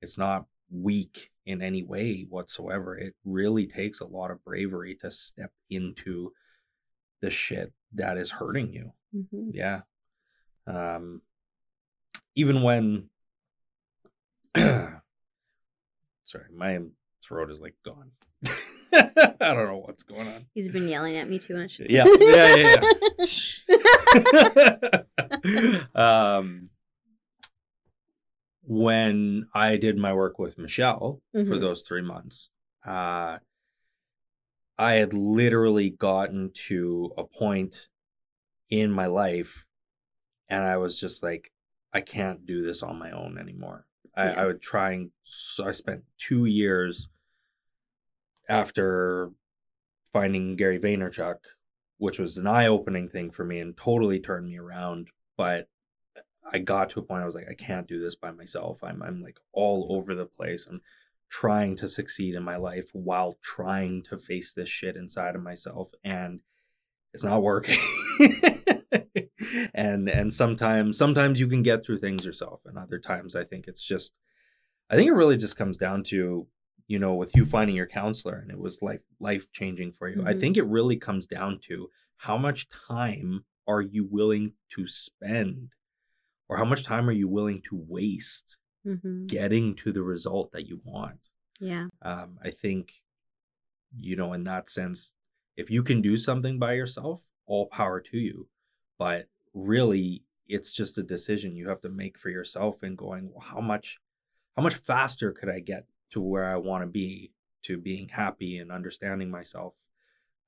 It's not weak in any way whatsoever. It really takes a lot of bravery to step into the shit that is hurting you Mhm. yeah um even when sorry my throat is like gone i don't know what's going on He's been yelling at me too much. yeah yeah yeah, yeah. um when i did my work with michelle for Mhm. those three months uh i had literally gotten to a point in my life and i was just like i can't do this on my own anymore i, Yeah. I would try and so i spent two years after finding gary vaynerchuk which was an eye-opening thing for me and totally turned me around but i got to a point i was like i can't do this by myself i'm, I'm like all over the place i'm trying to succeed in my life while trying to face this shit inside of myself and it's not working and and sometimes sometimes you can get through things yourself and other times i think it's just i think it really just comes down to you know with you finding your counselor and it was life life changing for you i Mhm. think it really comes down to how much time are you willing to spend or how much time are you willing to waste Mhm. getting to the result that you want Yeah. um, I think, you know, in that sense, if you can do something by yourself, all power to you. But really, it's just a decision you have to make for yourself and going, well, how much, how much faster could I get to where I want to be, to being happy and understanding myself.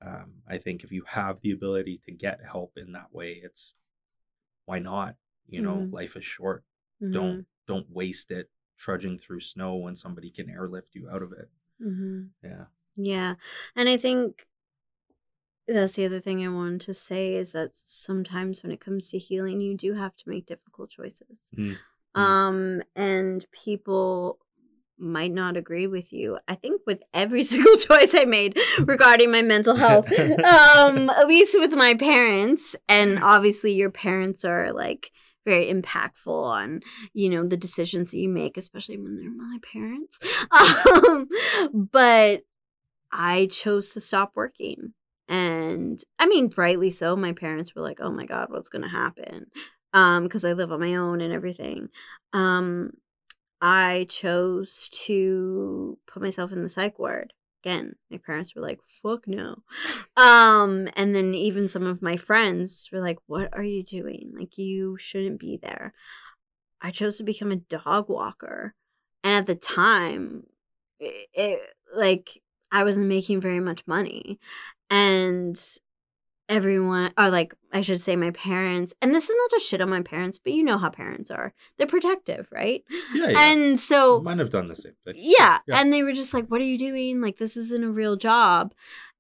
Um, I think if you have the ability to get help in that way, it's why not? You know, Mhm. life is short. Mhm. Don't don't waste it trudging through snow when somebody can airlift you out of it. Mhm. Yeah. Yeah. And I think that's the other thing I wanted to say is that sometimes when it comes to healing, you do have to make difficult choices. Mm. Mm. Um, and people might not agree with you. I think with every single choice I made regarding my mental health, um, at least with my parents, and obviously your parents are like very impactful on you know the decisions that you make especially when they're my parents um, but i chose to stop working and i mean rightly so my parents were like oh my god what's going to happen um because I live on my own and everything. Um I chose to put myself in the psych ward. Again, my parents were like, "Fuck no." Um and then even some of my friends were like, "What are you doing? Like you shouldn't be there." I chose to become a dog walker. And at the time, it, it like I wasn't making very much money. And everyone or like I should say my parents, and this is not a shit on my parents, but you know how parents are. They're protective, right? Yeah, yeah. And so Might have done the same thing. yeah. Yeah. And they were just like, what are you doing? Like, this isn't a real job.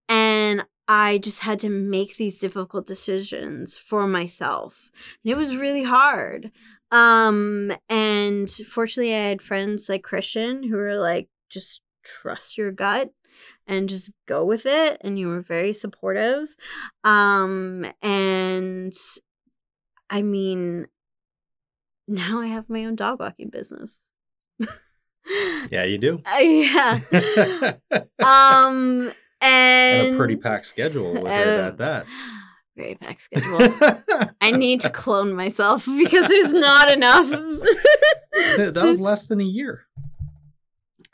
And I just had to make these difficult decisions for myself. And it was really hard. Um, and fortunately, I had friends like Christian who were like, just trust your gut and just go with it. And you were very supportive. Um, and I mean, now I have my own dog walking business. Yeah, you do. Uh, yeah. um and, and a pretty packed schedule with it Uh, at that. very packed schedule. I need to clone myself because there's not enough. that was less than a year.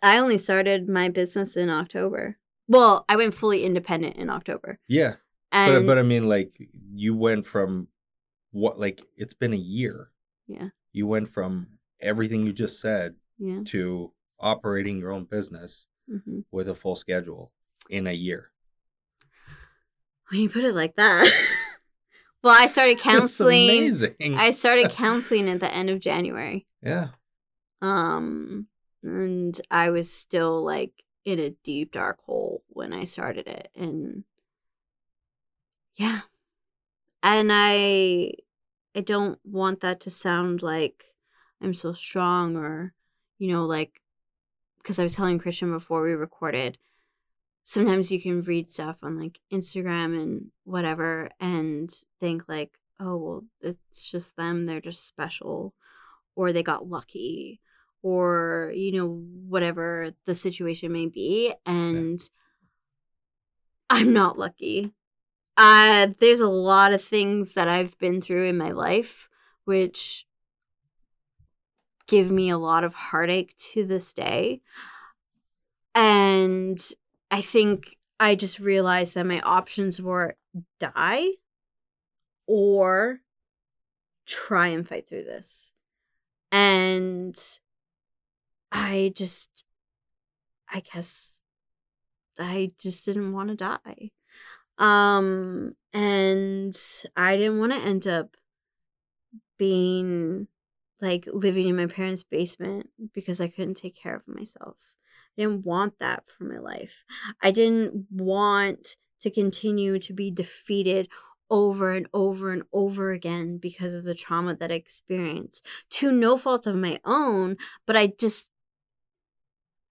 I only started my business in October. Well, I went fully independent in October. Yeah. And but but I mean like you went from what like it's been a year. yeah, You went from everything you just said yeah. to operating your own business hmm with a full schedule in a year. When you put it like that. well, I started counseling. I started counseling at the end of January. yeah. Um, and I was still like in a deep dark hole when I started it. And yeah. And I I don't want that to sound like I'm so strong or, you know, like because I was telling Christian before we recorded, sometimes you can read stuff on like Instagram and whatever and think like, oh well, it's just them, they're just special, or they got lucky, or you know, whatever the situation may be. And I'm not lucky. Uh there's a lot of things that I've been through in my life which give me a lot of heartache to this day. And I think I just realized that my options were die or try and fight through this. And I just, I guess, I just didn't want to die. Um, and I didn't want to end up being like living in my parents' basement because I couldn't take care of myself. I didn't want that for my life. I didn't want to continue to be defeated over and over and over again because of the trauma that I experienced to no fault of my own, but I just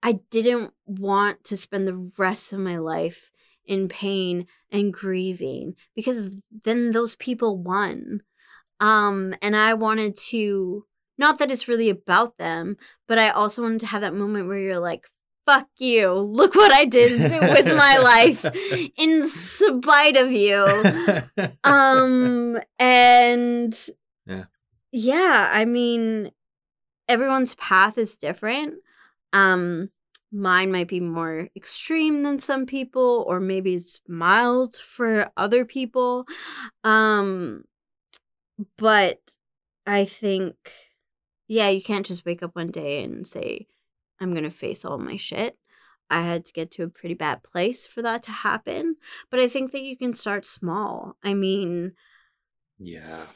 I didn't want to spend the rest of my life in pain and grieving because then those people won. Um and I wanted to not that it's really about them, but I also wanted to have that moment where you're like, fuck you. Look what I did with my life in spite of you. Um and Yeah. Yeah, I mean everyone's path is different. Um mine might be more extreme than some people or maybe it's mild for other people. Um but I think yeah, you can't just wake up one day and say, I'm going to face all my shit. I had to get to a pretty bad place for that to happen. But I think that you can start small. I mean, yeah.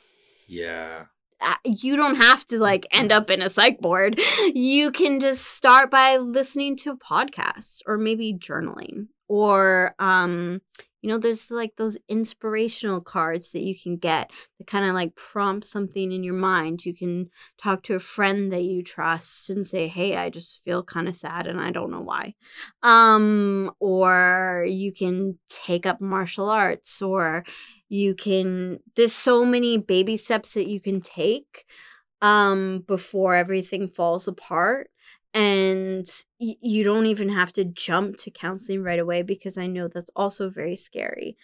Yeah. Uh, you don't have to like end up in a psych ward. You can just start by listening to a podcast or maybe journaling or um you know there's like those inspirational cards that you can get that kind of like prompt something in your mind. You can talk to a friend that you trust and say, "Hey, I just feel kind of sad and I don't know why." Um or you can take up martial arts or you can there's so many baby steps that you can take um before everything falls apart and y- you don't even have to jump to counseling right away because i know that's also very scary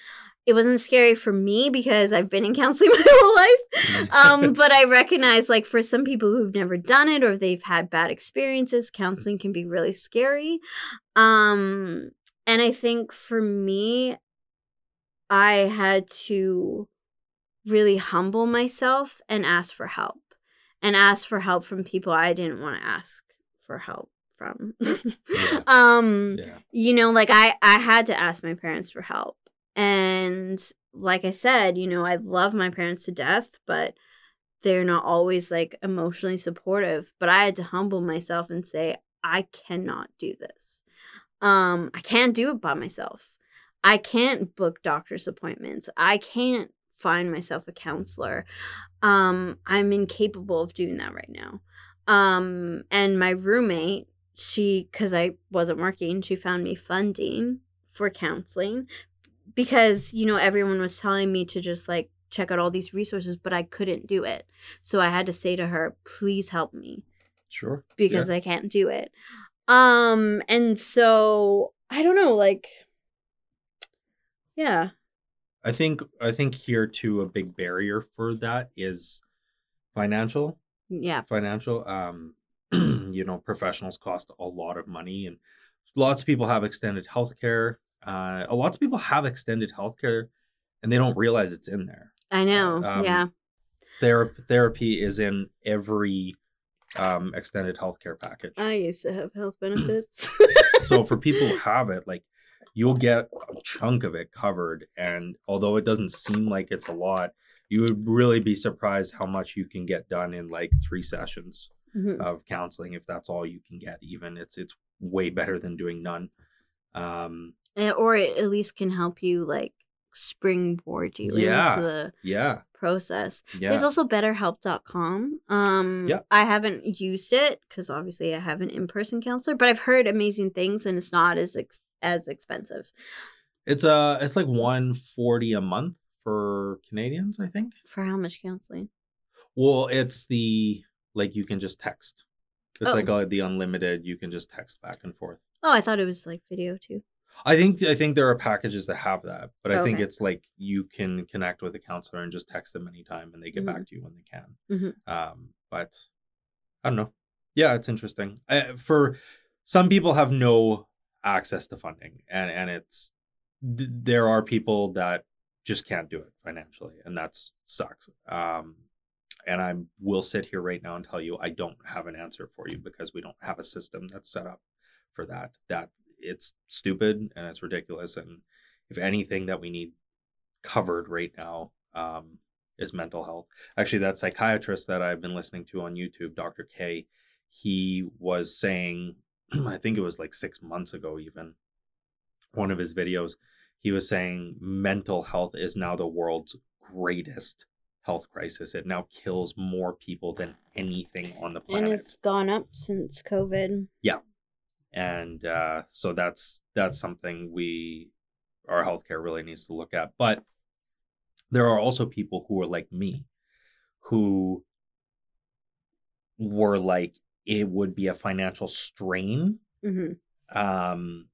it wasn't scary for me because I've been in counseling my whole life. Um, but I recognize, like, for some people who've never done it or they've had bad experiences, counseling can be really scary. Um, and I think for me, I had to really humble myself and ask for help and ask for help from people I didn't want to ask for help from. Um, yeah. you know, like I I had to ask my parents for help. And like I said, you know, I love my parents to death, but they're not always like emotionally supportive. But I had to humble myself and say, I cannot do this. Um, I can't do it by myself. I can't book doctor's appointments. I can't find myself a counselor. Um, I'm incapable of doing that right now. Um, and my roommate, she, because I wasn't working, she found me funding for counseling because, you know, everyone was telling me to just like check out all these resources, but I couldn't do it. So I had to say to her, please help me Sure. because I can't do it. Um, and so I don't know, like, yeah, I think I think here too a big barrier for that is financial. Yeah, Financial. Um, you know, professionals cost a lot of money, and lots of people have extended health care Uh, lots of people have extended health care and they don't realize it's in there. I know, Um, yeah, Therapy therapy is in every um, extended health care package. I used to have health benefits. so for people who have it like you'll get a chunk of it covered and although it doesn't seem like it's a lot you would really be surprised how much you can get done in like three sessions Mhm. of counseling if that's all you can get even it's it's way better than doing none um Eh, or it at least can help you like springboard you Yeah. into the yeah process. yeah There's also betterhelp.com. Um Yeah. I haven't used it cuz obviously I have an in-person counselor, but I've heard amazing things and it's not as ex- as expensive. it's uh it's like 140 a month for canadians i think For how much counseling? well it's the like you can just text it's Oh. like uh, the unlimited you can just text back and forth Oh, I thought it was like video too. I think I think there are packages that have that, but I think it's like you can connect with a counselor and just text them anytime, and they get back to you when they can. Mhm. Um, but I don't know. Yeah, it's interesting. Uh, for some people, have no access to funding, and and it's th- there are people that just can't do it financially, and that's sucks. Um, and I will sit here right now and tell you I don't have an answer for you because we don't have a system that's set up for that. That it's stupid and it's ridiculous. And if anything that we need covered right now um, is mental health. Actually, that psychiatrist that I've been listening to on YouTube, Dr. K, he was saying, I think it was like six months ago, even one of his videos, he was saying mental health is now the world's greatest health crisis. It now kills more people than anything on the planet And it's gone up since COVID. Yeah. And uh, so that's that's something we our healthcare really needs to look at but there are also people who are like me who were like it would be a financial strain Mhm. um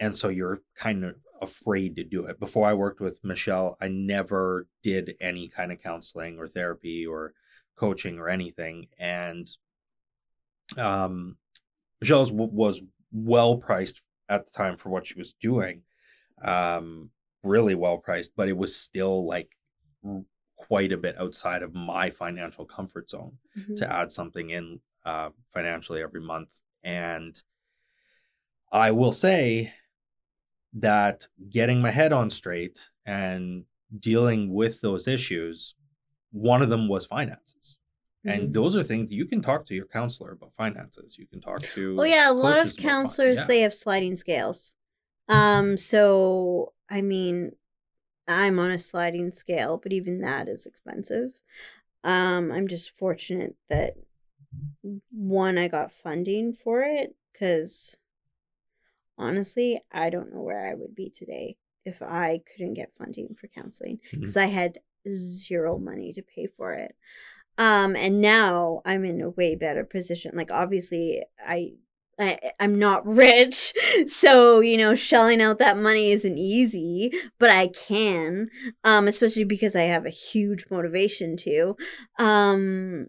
and so you're kind of afraid to do it before i worked with michelle i never did any kind of counseling or therapy or coaching or anything and um michelle's w- was well priced at the time for what she was doing um really well priced but it was still like quite a bit outside of my financial comfort zone Mhm. to add something in uh, financially every month. And I will say that getting my head on straight and dealing with those issues, one of them was finances. Mhm. And those are things you can talk to your counselor about finances. You can talk to. Well, yeah, a lot of counselors yeah. they have sliding scales. Um, so I mean, I'm on a sliding scale, but even that is expensive. Um, I'm just fortunate that one I got funding for it because honestly, I don't know where I would be today if I couldn't get funding for counseling because I had zero money to pay for it. Um, and now I'm in a way better position. Like obviously, I I, I'm not rich, so you know, shelling out that money isn't easy, but I can, um, especially because I have a huge motivation to. Um,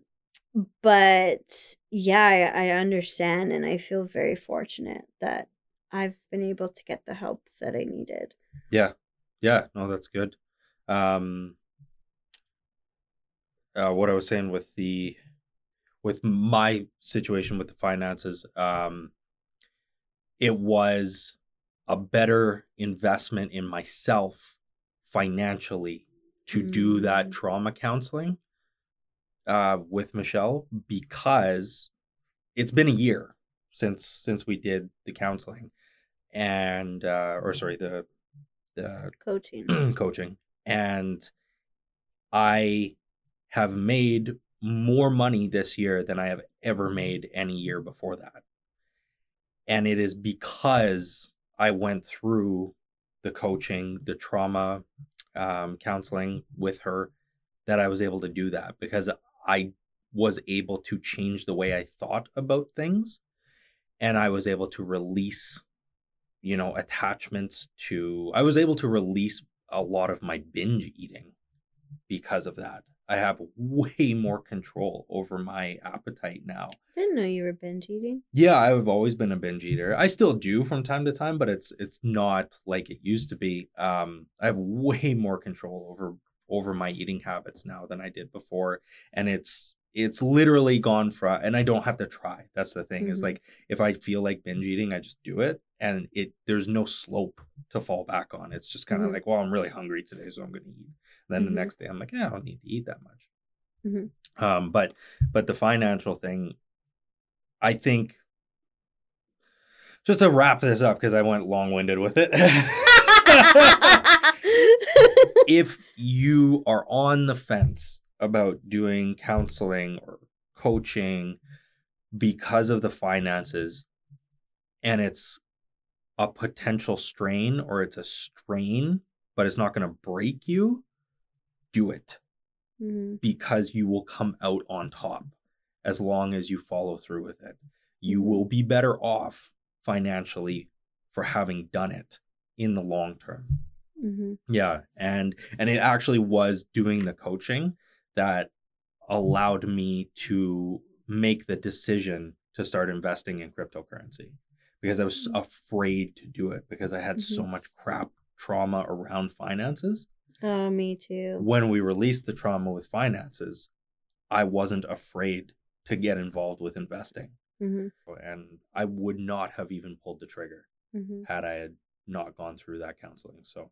but yeah, I, I understand, and I feel very fortunate that I've been able to get the help that I needed. Yeah. Yeah. No, that's good. Um, uh, what I was saying with the, with my situation with the finances, um, it was a better investment in myself financially to do that Mm. trauma counseling uh, with Michelle because it's been a year since since we did the counseling and uh, or sorry the the Coaching. coaching and I have made more money this year than I have ever made any year before that. And it is because I went through the coaching, the trauma um, counseling with her that I was able to do that because I was able to change the way I thought about things and I was able to release you know attachments to I was able to release a lot of my binge eating because of that. I have way more control over my appetite now. Didn't know you were binge eating. Yeah, I've always been a binge eater. I still do from time to time, but it's it's not like it used to be. Um, I have way more control over over my eating habits now than I did before, and it's it's literally gone from. And I don't have to try. That's the thing. Is Mhm. like if I feel like binge eating, I just do it, and it there's no slope to fall back on. It's just kind of Mhm. like, well, I'm really hungry today, so I'm gonna eat. And then Mhm. the next day, I'm like, yeah, I don't need to eat that much. Mhm. Um, but but the financial thing, I think. Just to wrap this up, because I went long winded with it. if you are on the fence about doing counseling or coaching because of the finances and it's a potential strain or it's a strain, but it's not going to break you, do it Mhm. because you will come out on top as long as you follow through with it. You Mhm. will be better off financially for having done it in the long term. Mhm. Yeah, and and it actually was doing the coaching that allowed me to make the decision to start investing in cryptocurrency because I was Mhm. afraid to do it because I had so much crap trauma around finances. Oh, me too. When we released the trauma with finances, I wasn't afraid to get involved with investing. Mhm. And I would not have even pulled the trigger Mhm. had I had not gone through that counseling. So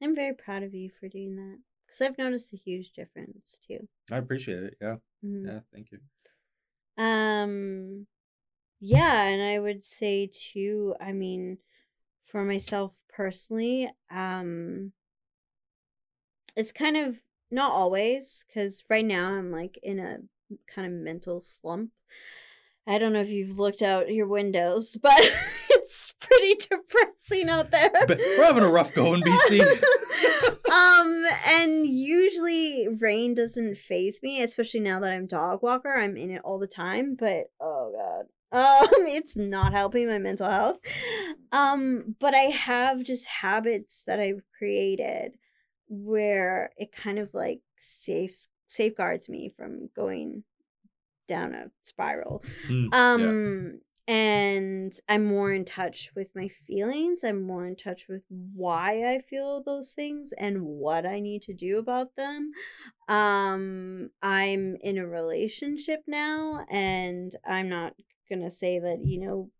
I'm very proud of you for doing that because I've noticed a huge difference too. I appreciate it. Yeah. Mhm. Yeah. Thank you. Um, yeah, and I would say too, I mean, for myself personally, um, it's kind of not always because right now I'm like in a kind of mental slump. I don't know if you've looked out your windows, but it's pretty depressing out there. But we're having a rough go in BC. um, and usually rain doesn't faze me, especially now that I'm dog walker. I'm in it all the time, but oh god. Um, it's not helping my mental health. Um, but I have just habits that I've created where it kind of like safe safeguards me from going down a spiral. Mm, yeah. And I'm more in touch with my feelings. I'm more in touch with why I feel those things and what I need to do about them. Um I'm in a relationship now and I'm not to say that, you know,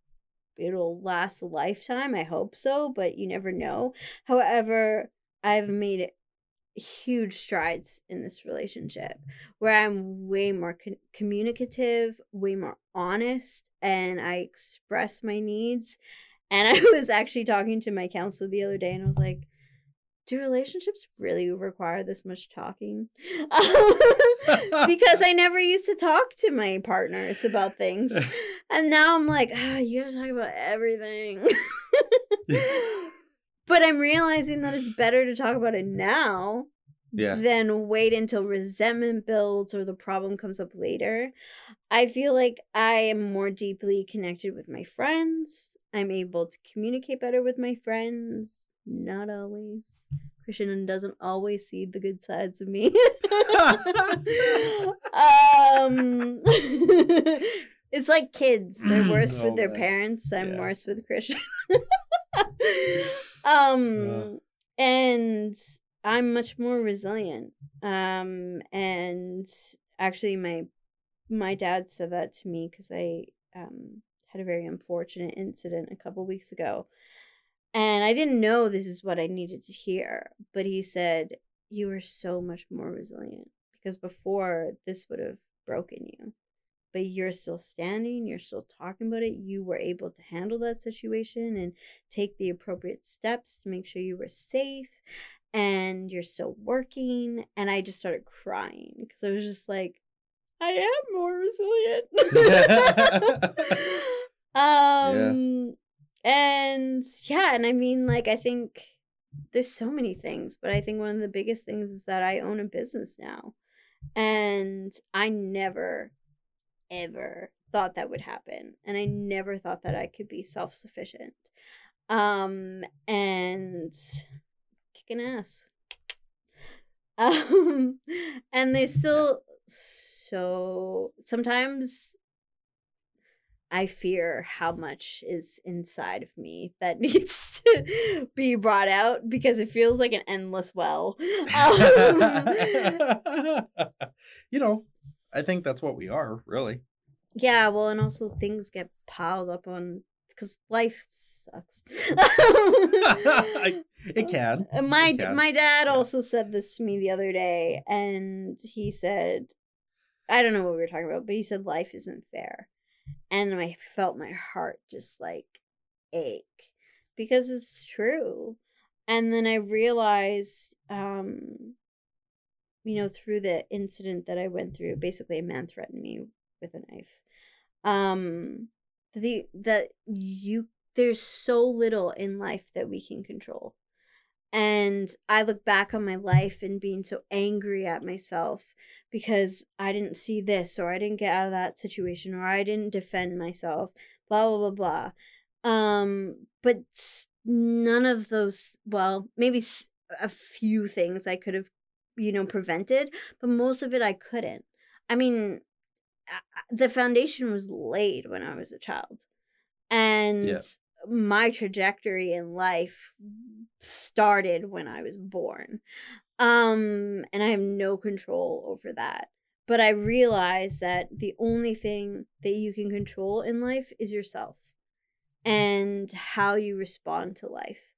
it'll last a lifetime. I hope so, but you never know. However, I've made it huge strides in this relationship where I'm way more con- communicative, way more honest, and I express my needs. And I was actually talking to my counselor the other day, and I was like, "Do relationships really require this much talking?" because I never used to talk to my partners about things, and now I'm like, ah, "You gotta talk about everything." But I'm realizing that it's better to talk about it now Yeah. than wait until resentment builds or the problem comes up later. I feel like I am more deeply connected with my friends. I'm able to communicate better with my friends. Not always. Christian doesn't always see the good sides of me. um It's like kids. They're worse Oh, with their man. parents. I'm Yeah. worse with Christian. um and I'm much more resilient. Um and actually my my dad said that to me cuz I um had a very unfortunate incident a couple weeks ago. And I didn't know this is what I needed to hear, but he said you are so much more resilient because before this would have broken you but you're still standing, you're still talking about it. You were able to handle that situation and take the appropriate steps to make sure you were safe and you're still working. And I just started crying because I was just like, I am more resilient. um and yeah, and I mean like I think there's so many things, but I think one of the biggest things is that I own a business now. And I never ever thought that would happen and i never thought that i could be self-sufficient. Um and kicking ass. Um and there's still so sometimes i fear how much is inside of me that needs to be brought out because it feels like an endless well. Um, you know, I think that's what we are, really. Yeah, well, and also things get piled up on because life sucks. It can. My It can. my dad Yeah. also said this to me the other day, and he said, I don't know what we were talking about, but he said life isn't fair, and I felt my heart just like ache because it's true, and then I realized, um, you know, through the incident that I went through, basically a man threatened me with a knife. Um, the that you there's so little in life that we can control. And I look back on my life and being so angry at myself because I didn't see this or I didn't get out of that situation or I didn't defend myself, blah blah blah blah. Um, but none of those, well, maybe a few things I could have, you know, prevented, but most of it I couldn't. I mean, the foundation was laid when I was a child. And my trajectory in life started when I was born. Um, and I have no control over that. But I realize that the only thing that you can control in life is yourself and how you respond to life.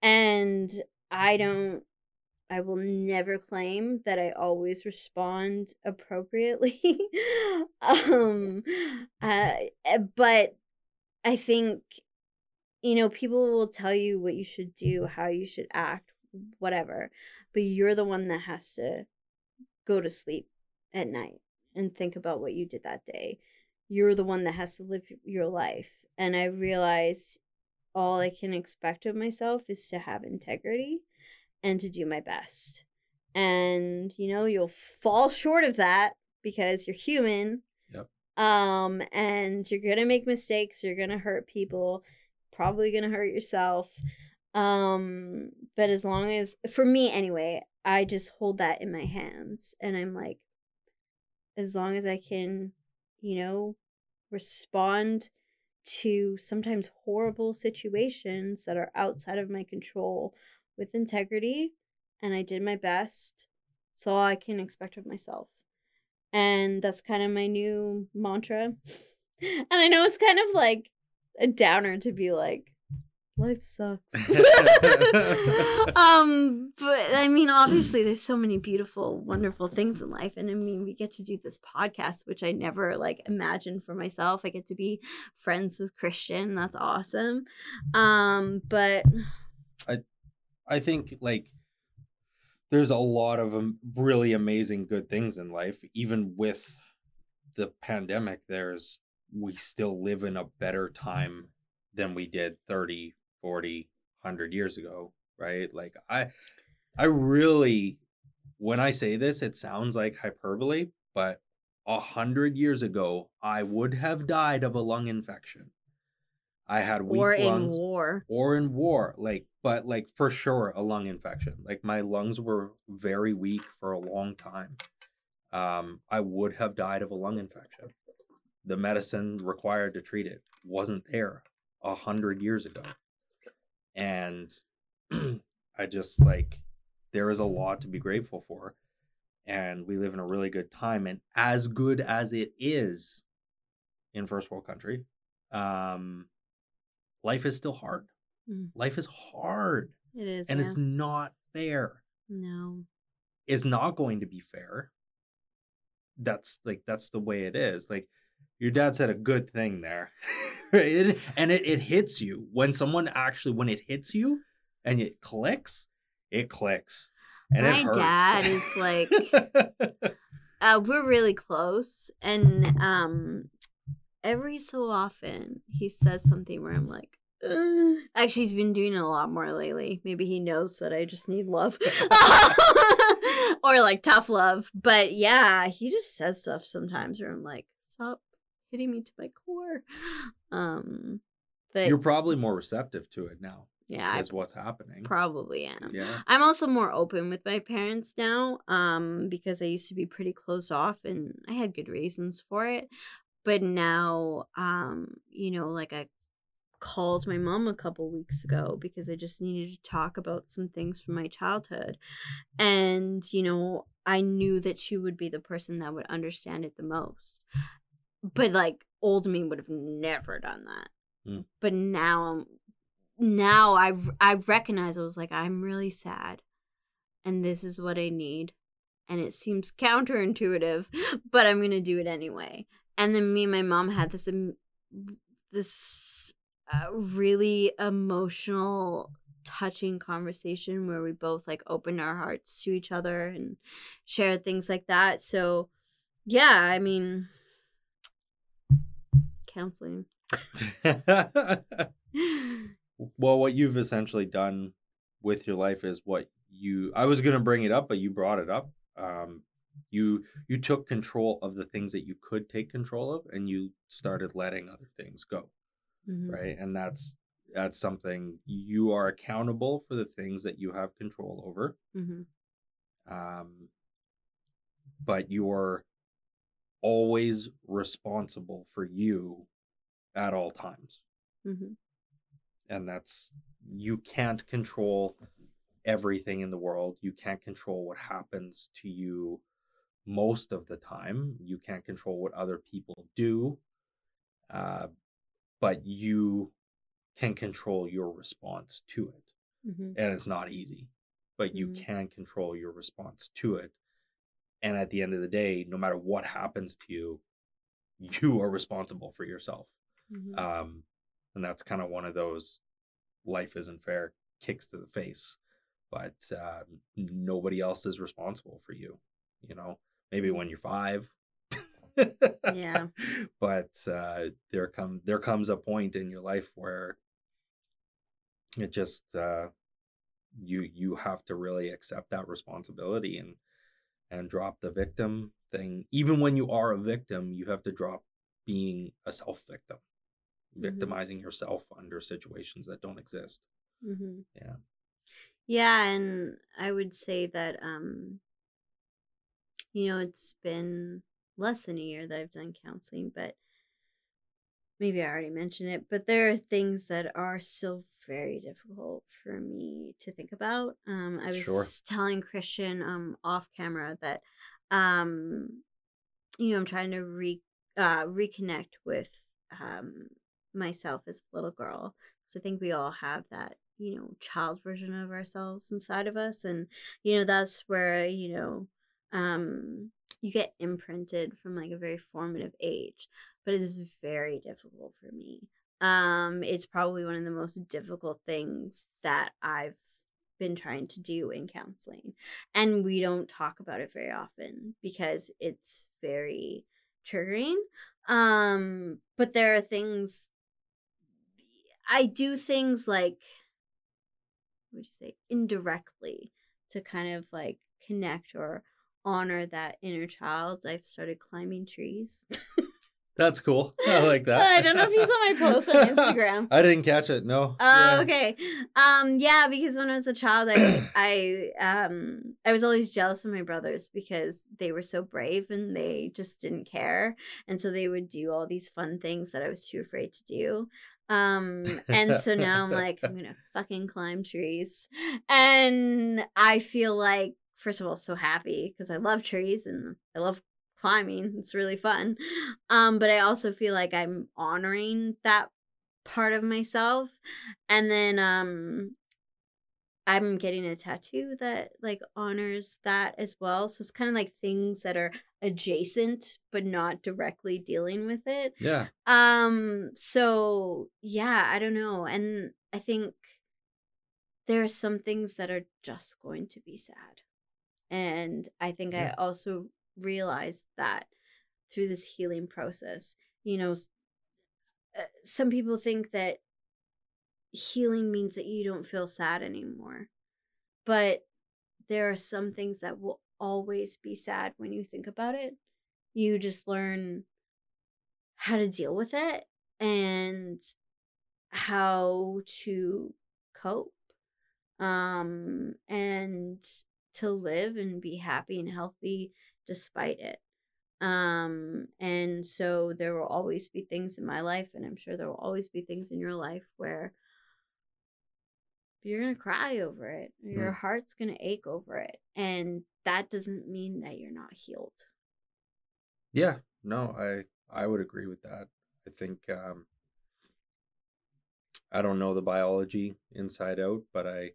And I don't I will never claim that I always respond appropriately. um uh, but I think you know, people will tell you what you should do, how you should act, whatever. But you're the one that has to go to sleep at night and think about what you did that day. You're the one that has to live your life. And I realize all I can expect of myself is to have integrity and to do my best. And, you know, you'll fall short of that because you're human. Yep. Um, and you're gonna make mistakes, you're gonna hurt people, probably gonna hurt yourself. Um, but as long as for me anyway, I just hold that in my hands and I'm like, as long as I can, you know, respond to sometimes horrible situations that are outside of my control with integrity and I did my best. All I can expect of myself. And that's kind of my new mantra. And I know it's kind of like a downer to be like, life sucks. um, but I mean, obviously, there's so many beautiful, wonderful things in life, and I mean, we get to do this podcast, which I never like imagined for myself. I get to be friends with Christian. That's awesome. Um, but I think like there's a lot of um, really amazing good things in life even with the pandemic there's we still live in a better time than we did 30 40 100 years ago right like i i really when I say this, it sounds like hyperbole, but a hundred years ago, I would have died of a lung infection. I had weak or in lungs, war. or in war, like, but like for sure a lung infection. Like my lungs were very weak for a long time. Um, I would have died of a lung infection. The medicine required to treat it wasn't there a hundred years ago, and I just like there is a lot to be grateful for, and we live in a really good time. And as good as it is in first world country, um, life is still hard. Mm. Life is hard, It is. and yeah. it's not fair. no. It's not going to be fair. That's like that's the way it is. Like your dad said a good thing there, right? It- and it, it hits you when someone actually when it hits you and it clicks, it clicks. And My dad is like- uh, we're really close, and um, every so often he says something where I'm like, "Ugh." actually, he's been doing it a lot more lately. Maybe he knows that I just need love, or like tough love. But yeah, he just says stuff sometimes where I'm like, stop hitting me to my core. Um, but You're probably more receptive to it now. yeah, I is what's happening. probably am. yeah. I'm also more open with my parents now um because I used to be pretty closed off and I had good reasons for it. But now um you know like I called my mom a couple weeks ago because I just needed to talk about some things from my childhood. And you know, I knew that she would be the person that would understand it the most. But like old me would have never done that. Mm. But now I'm now I I recognize I was like I'm really sad, and this is what I need, and it seems counterintuitive, but I'm gonna do it anyway. And then me and my mom had this em- this uh, really emotional, touching conversation where we both like opened our hearts to each other and shared things like that. So, yeah, I mean, counseling. well, what you've essentially done with your life is what you I was going to bring it up but you brought it up. Um you you took control of the things that you could take control of and you started letting other things go, Mhm. right? And that's that's something you are accountable for the things that you have control over. Mhm. Um but you're always responsible for you at all times. Mhm. and that's you can't control everything in the world you can't control what happens to you most of the time you can't control what other people do uh, but you can control your response to it Mhm. and it's not easy but you Mhm. can control your response to it and at the end of the day no matter what happens to you you are responsible for yourself Mhm. um, and that's kind of one of those life isn't fair kicks to the face but uh, nobody else is responsible for you you know maybe when you're five Yeah. but uh, there come there comes a point in your life where it just uh, you you have to really accept that responsibility and and drop the victim thing even when you are a victim you have to drop being a self victim Mhm. victimizing yourself under situations that don't exist hmm Yeah. Yeah, and I would say that um you know, it's been less than a year that I've done counseling, but maybe I already mentioned it, but there are things that are still very difficult for me to think about. Um I was Sure. telling Christian um off camera that um you know, I'm trying to re uh reconnect with um myself as a little girl because I think we all have that, you know, child version of ourselves inside of us. And, you know, that's where, you know, um, you get imprinted from like a very formative age. But it's very difficult for me. Um, it's probably one of the most difficult things that I've been trying to do in counseling. And we don't talk about it very often because it's very triggering. Um, but there are things I do things like would you say indirectly to kind of like connect or honor that inner child, I've started climbing trees. That's cool. I like that. I don't know if you saw my post on Instagram. I didn't catch it. No. Oh, Yeah. okay. Um, yeah, because when I was a child, I, I, um, I was always jealous of my brothers because they were so brave and they just didn't care, and so they would do all these fun things that I was too afraid to do. Um, and so now I'm like, I'm gonna fucking climb trees, and I feel like, first of all, so happy because I love trees and I love climbing. It's really fun. Um, but I also feel like I'm honoring that part of myself. And then um I'm getting a tattoo that like honors that as well. So it's kind of like things that are adjacent but not directly dealing with it. Yeah. Um so yeah, I don't know. And I think there are some things that are just going to be sad. And I think Yeah. I also realized that through this healing process, you know, uh, some people think that healing means that you don't feel sad anymore. But there are some things that will always be sad when you think about it. You just learn how to deal with it and how to cope um and to live and be happy and healthy despite it um and so there will always be things in my life and i'm sure there will always be things in your life where you're going to cry over it or your heart's going to ache over it and that doesn't mean that you're not healed Yeah. No, I I would agree with that. I think um I don't know the biology inside out, but I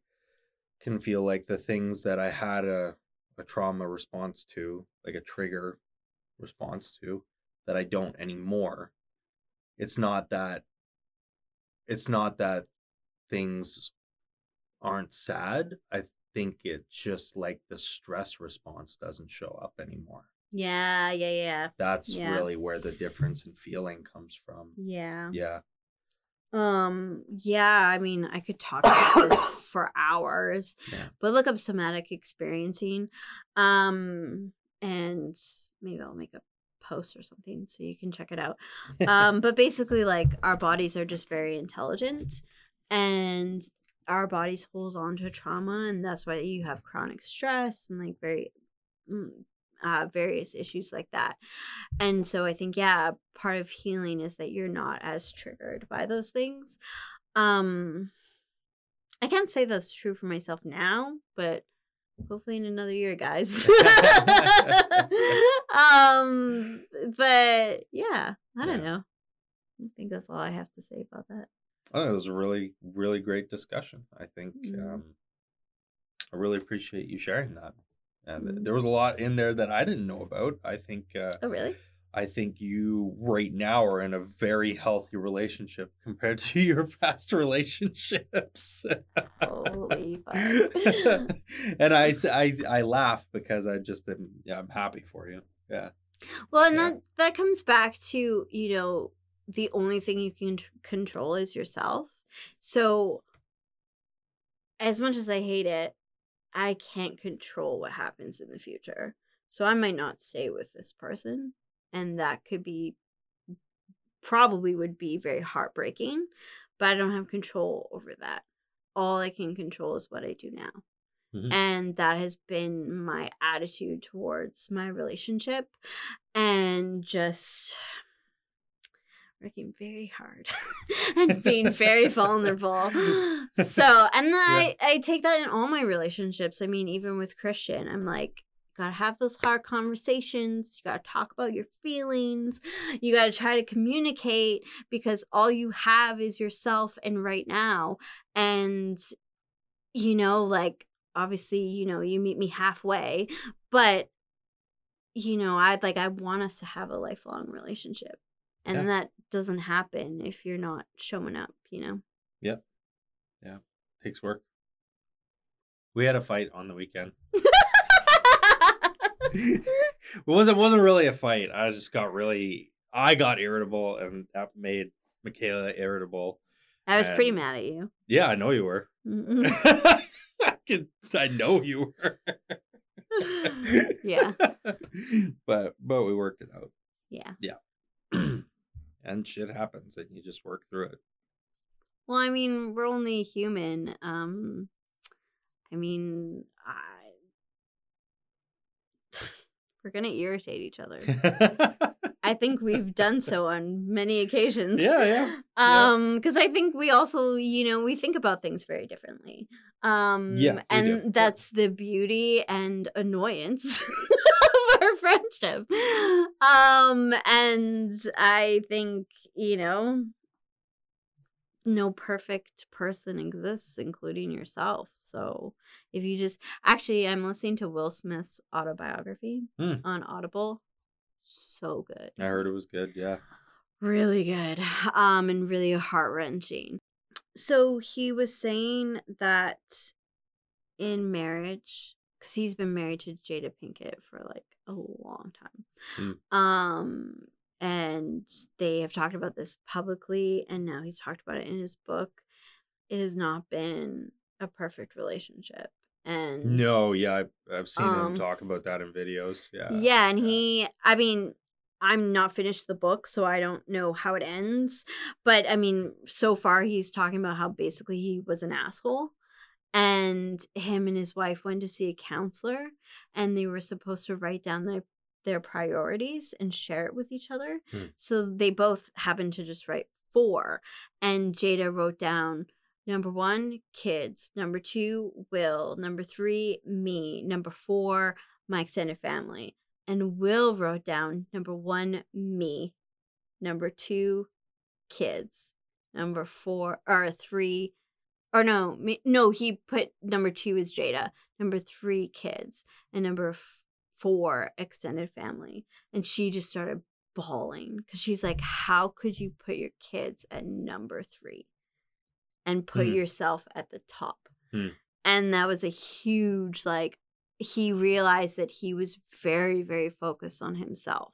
can feel like the things that I had a a trauma response to, like a trigger response to, that I don't anymore. It's not that it's not that things aren't sad. I think it's just like the stress response doesn't show up anymore. yeah yeah yeah That's Yeah. really where the difference in feeling comes from. yeah Yeah. Um, yeah, I mean, I could talk about this for hours, Yeah. but look up somatic experiencing. Um, and maybe I'll make a post or something so you can check it out. Um, but basically, like, our bodies are just very intelligent and our bodies hold on to trauma, and that's why you have chronic stress and like very mm, uh, various issues like that. And so I think, yeah, part of healing is that you're not as triggered by those things. Um, I can't say that's true for myself now, but hopefully in another year, guys. um, but yeah, I don't Yeah. know. I think that's all I have to say about that. Oh, it was a really, really great discussion. I think Mhm. um, I really appreciate you sharing that. And Mhm. there was a lot in there that I didn't know about. I think uh, Oh, really? I think you right now are in a very healthy relationship compared to your past relationships. Holy fuck. and I laugh because I just am yeah, I'm happy for you. Yeah. Well, and Yeah. that that comes back to you know the only thing you can tr- control is yourself. So, as much as I hate it, I can't control what happens in the future. So I might not stay with this person, and that could be probably would be very heartbreaking. But I don't have control over that. All I can control is what I do now. Mhm. And that has been my attitude towards my relationship and just working very hard and being very vulnerable. So, and then I, I take that in all my relationships. I mean, even with Christian, I'm like, gotta have those hard conversations. You gotta talk about your feelings. You gotta try to communicate because all you have is yourself and right now. And, you know, like, obviously, you know, you meet me halfway, but, you know, I'd like, I want us to have a lifelong relationship. And Yeah. that doesn't happen if you're not showing up, you know? Yep yeah. yeah takes work. We had a fight on the weekend. it wasn't wasn't really a fight. I just got really I got irritable and that made Michaela irritable. I was pretty mad at you. Yeah, I know you were. I, can, I know you were. Yeah. but but we worked it out. Yeah yeah. and shit happens and you just work through it. Well, I mean, we're only human. Um, I mean, I we're gonna irritate each other. I think we've done so on many occasions. yeah, yeah. Um, because I think we also, you know, we think about things very differently. Um, Yeah, and do. Yeah. that's the beauty and annoyance our friendship. Um, and I think, you know, no perfect person exists, including yourself. So if you just actually, I'm listening to Will Smith's autobiography Hmm. on Audible. So good I heard it was good. Yeah. really good um and really heart-wrenching so he was saying that in marriage because he's been married to jada pinkett for like a long time um and they have talked about this publicly and now he's talked about it in his book it has not been a perfect relationship and No, yeah, I've, I've seen Um, him talk about that in videos. Yeah. yeah, and yeah. he, I mean, I'm not finished the book, so I don't know how it ends. But I mean, so far he's talking about how basically he was an asshole. And him and his wife went to see a counselor and they were supposed to write down their their priorities and share it with each other. Hmm. So they both happened to just write four. And Jada wrote down number one, kids. Number two, Will. Number three, me. Number four, my extended family. And Will wrote down number one, me. Number two, kids. Number four, or three, or no, me, no, he put number two is Jada. Number three, kids. And number f- four, extended family. And she just started bawling because she's like, how could you put your kids at number three and put Mhm. yourself at the top? Hmm. And that was a huge, like, he realized that he was very, very focused on himself.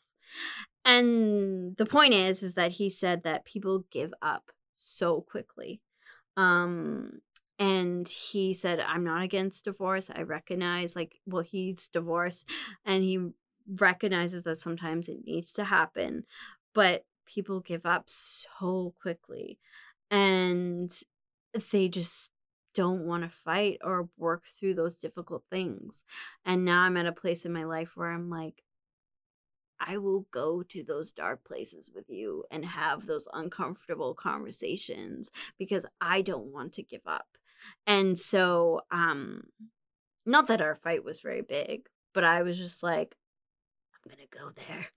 And the point is, is that he said that people give up so quickly. Um, and he said, I'm not against divorce. I recognize, like, well, he's divorced and he recognizes that sometimes it needs to happen, but people give up so quickly and they just don't want to fight or work through those difficult things. And now I'm at a place in my life where I'm like, I will go to those dark places with you and have those uncomfortable conversations because I don't want to give up. And so, um, not that our fight was very big, but I was just like, I'm gonna go there.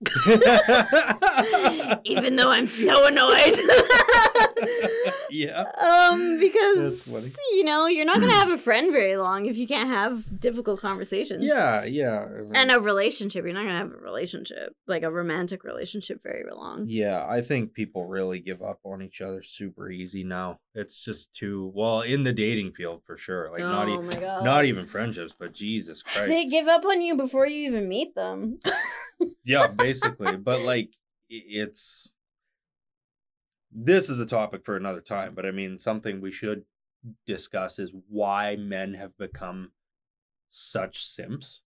Even though I'm so annoyed. yeah. Um, because you know, you're not gonna have a friend very long if you can't have difficult conversations. Yeah, yeah. And a relationship, you're not gonna have a relationship, like a romantic relationship, very long. Yeah, I think people really give up on each other super easy now. It's just too well in the dating field for sure. Like not oh e- my god. not even friendships, but Jesus Christ. They give up on you before you even meet them. yeah, basically. But like it's this is a topic for another time, but I mean something we should discuss is why men have become such simps.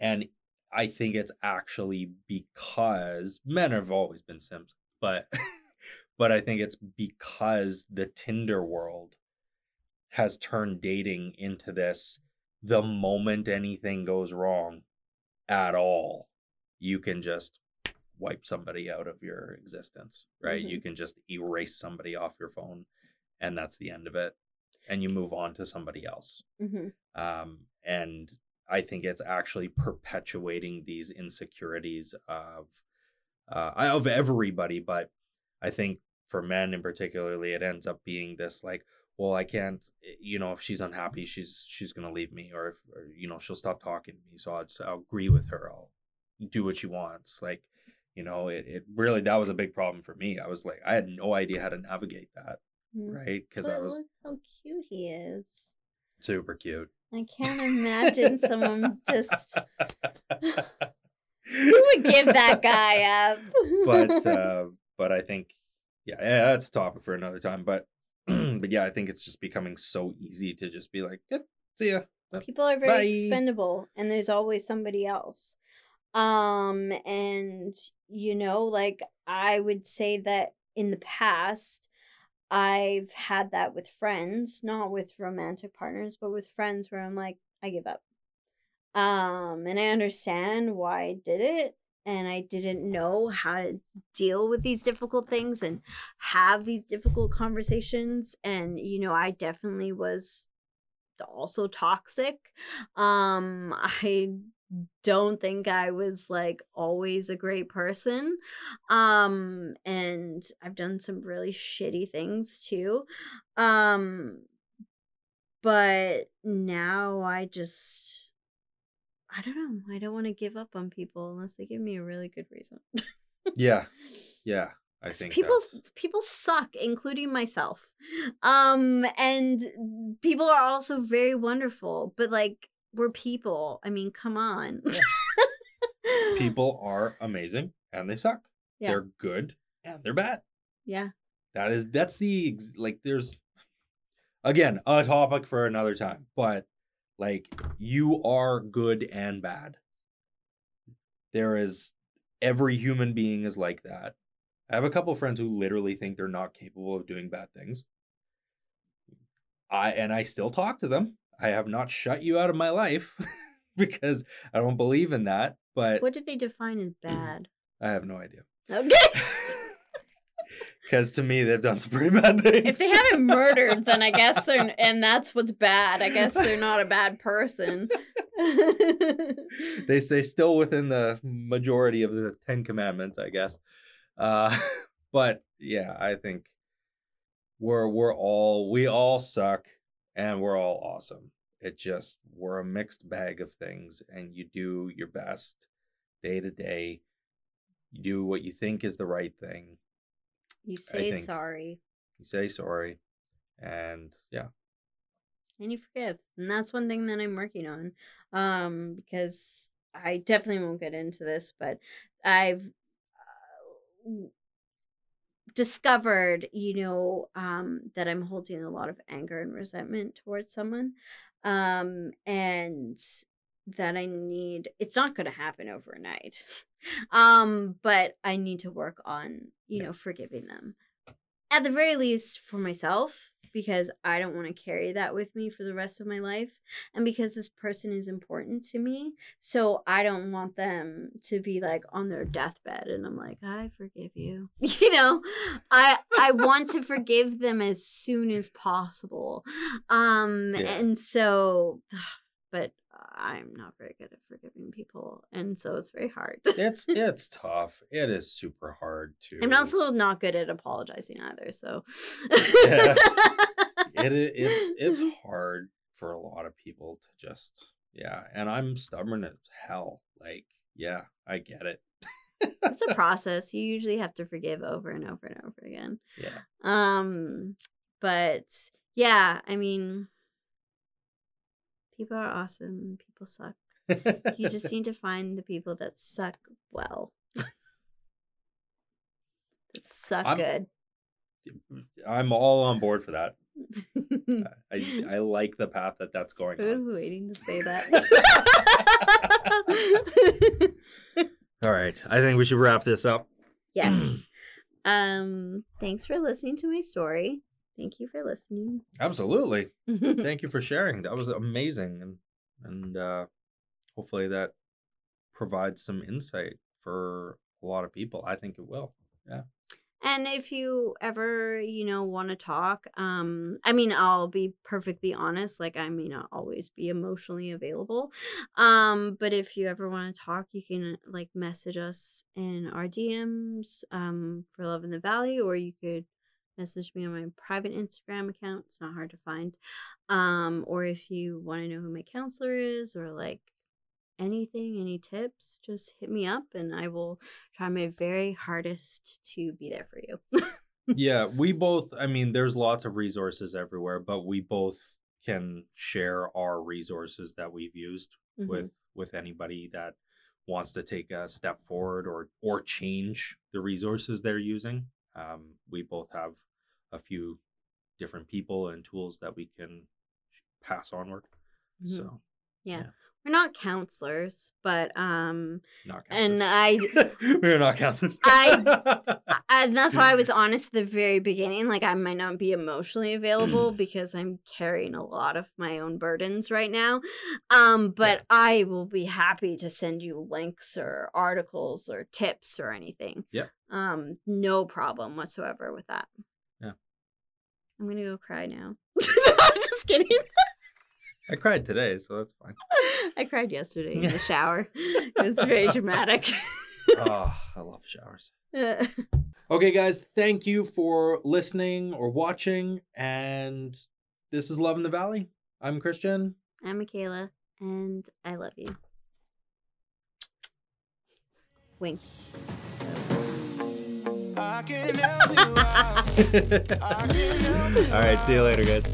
And I think it's actually because men have always been simps, but but I think it's because the Tinder world has turned dating into this the moment anything goes wrong at all, you can just wipe somebody out of your existence, right? You can just erase somebody off your phone and that's the end of it. And you move on to somebody else. Mhm. Um, and I think it's actually perpetuating these insecurities of uh, of everybody, but I think for men in particularly, it ends up being this like, well, I can't, eh, you know, if she's unhappy, she's she's gonna leave me, or if or, you know she'll stop talking to me, so I'll just I'll agree with her, I'll do what she wants, like. You know, it, it really that was a big problem for me. I was like, I had no idea how to navigate that, Mm. right? Because I was look how cute he is. super cute. I can't imagine someone just who would give that guy up. but uh, but I think yeah, yeah, that's a topic for another time. But but yeah, I think it's just becoming so easy to just be like, yep, see ya, People are very Bye. expendable and there's always somebody else. Um and you know, like I would say that in the past I've had that with friends, not with romantic partners, but with friends where I'm like, I give up. Um, and I understand why I did it, and I didn't know how to deal with these difficult things and have these difficult conversations. And, you know, I definitely was also toxic. Um, I don't think I was like always a great person. Um and I've done some really shitty things too. Um but now I just I don't know. I don't want to give up on people unless they give me a really good reason. Yeah. Yeah. I think people that's- people suck including myself um and people are also very wonderful but like we're people i mean come on people are amazing and they suck. Yeah. They're good and they're bad. yeah That is that's the like there's again a topic for another time, but like you are good and bad. There is every human being is like that. I have a couple friends who literally think they're not capable of doing bad things. I and I still talk to them. I have not shut you out of my life because I don't believe in that, but what did they define as bad I have no idea. okay Because to me, they've done some pretty bad things. if they haven't murdered then i guess they're and that's what's bad i guess they're not a bad person they stay still within the majority of the Ten Commandments, I guess. Uh, but yeah, I think we're we're all we all suck and we're all awesome. It just we're a mixed bag of things, and you do your best day to day. You do what you think is the right thing. you say sorry You say sorry, and yeah, and you forgive and that's one thing that i'm working on um because i definitely won't get into this but i've uh, discovered you know um that i'm holding a lot of anger and resentment towards someone um and that i need it's not going to happen overnight um but i need to work on you Yeah. know forgiving them at the very least for myself because I don't want to carry that with me for the rest of my life and because this person is important to me so I don't want them to be like on their deathbed and I'm like I forgive you you know I I want to forgive them as soon as possible um Yeah. and so but I'm not very good at forgiving people and so it's very hard it's it's tough. It is super hard to. I'm also not good at apologizing either so Yeah. it it's it's hard for a lot of people to just yeah and i'm stubborn as hell like yeah i get it it's a process. You usually have to forgive over and over and over again. yeah Um, but yeah, I mean, people are awesome. People suck. You just need to find the people that suck well. that suck I'm- good. i'm all on board for that i i like the path that that's going I was on waiting to say that. all right i think we should wrap this up yes. Um, thanks for listening to my story. Thank you for listening. absolutely thank you for sharing that was amazing and and uh hopefully that provides some insight for a lot of people i think it will And if you ever, you know, want to talk, um, I mean, I'll be perfectly honest, like I may not always be emotionally available. Um, but if you ever want to talk, you can like message us in our DMs um for Love in the Valley, or you could message me on my private Instagram account. It's not hard to find. Um, or if you want to know who my counselor is or like anything, any tips, just hit me up and I will try my very hardest to be there for you. yeah we both i mean there's lots of resources everywhere but we both can share our resources that we've used Mhm. with with anybody that wants to take a step forward or or change the resources they're using um, we both have a few different people and tools that we can pass onward Mhm. So We're not counselors, but um, not and. I we're not counselors. I- and that's why I was honest at the very beginning. Like I might not be emotionally available Mm. because I'm carrying a lot of my own burdens right now. Um, but I will be happy to send you links or articles or tips or anything. Yeah. Um, no problem whatsoever with that. Yeah. I'm gonna go cry now. I'm just kidding. I cried today, so that's fine. I cried yesterday in the shower. It was very dramatic. oh, I love showers. Okay, guys, thank you for listening or watching. And this is Love in the Valley. I'm Christian. I'm Michaela, and I love you. Wink. I can help you out. I can help you All right, see you later, guys.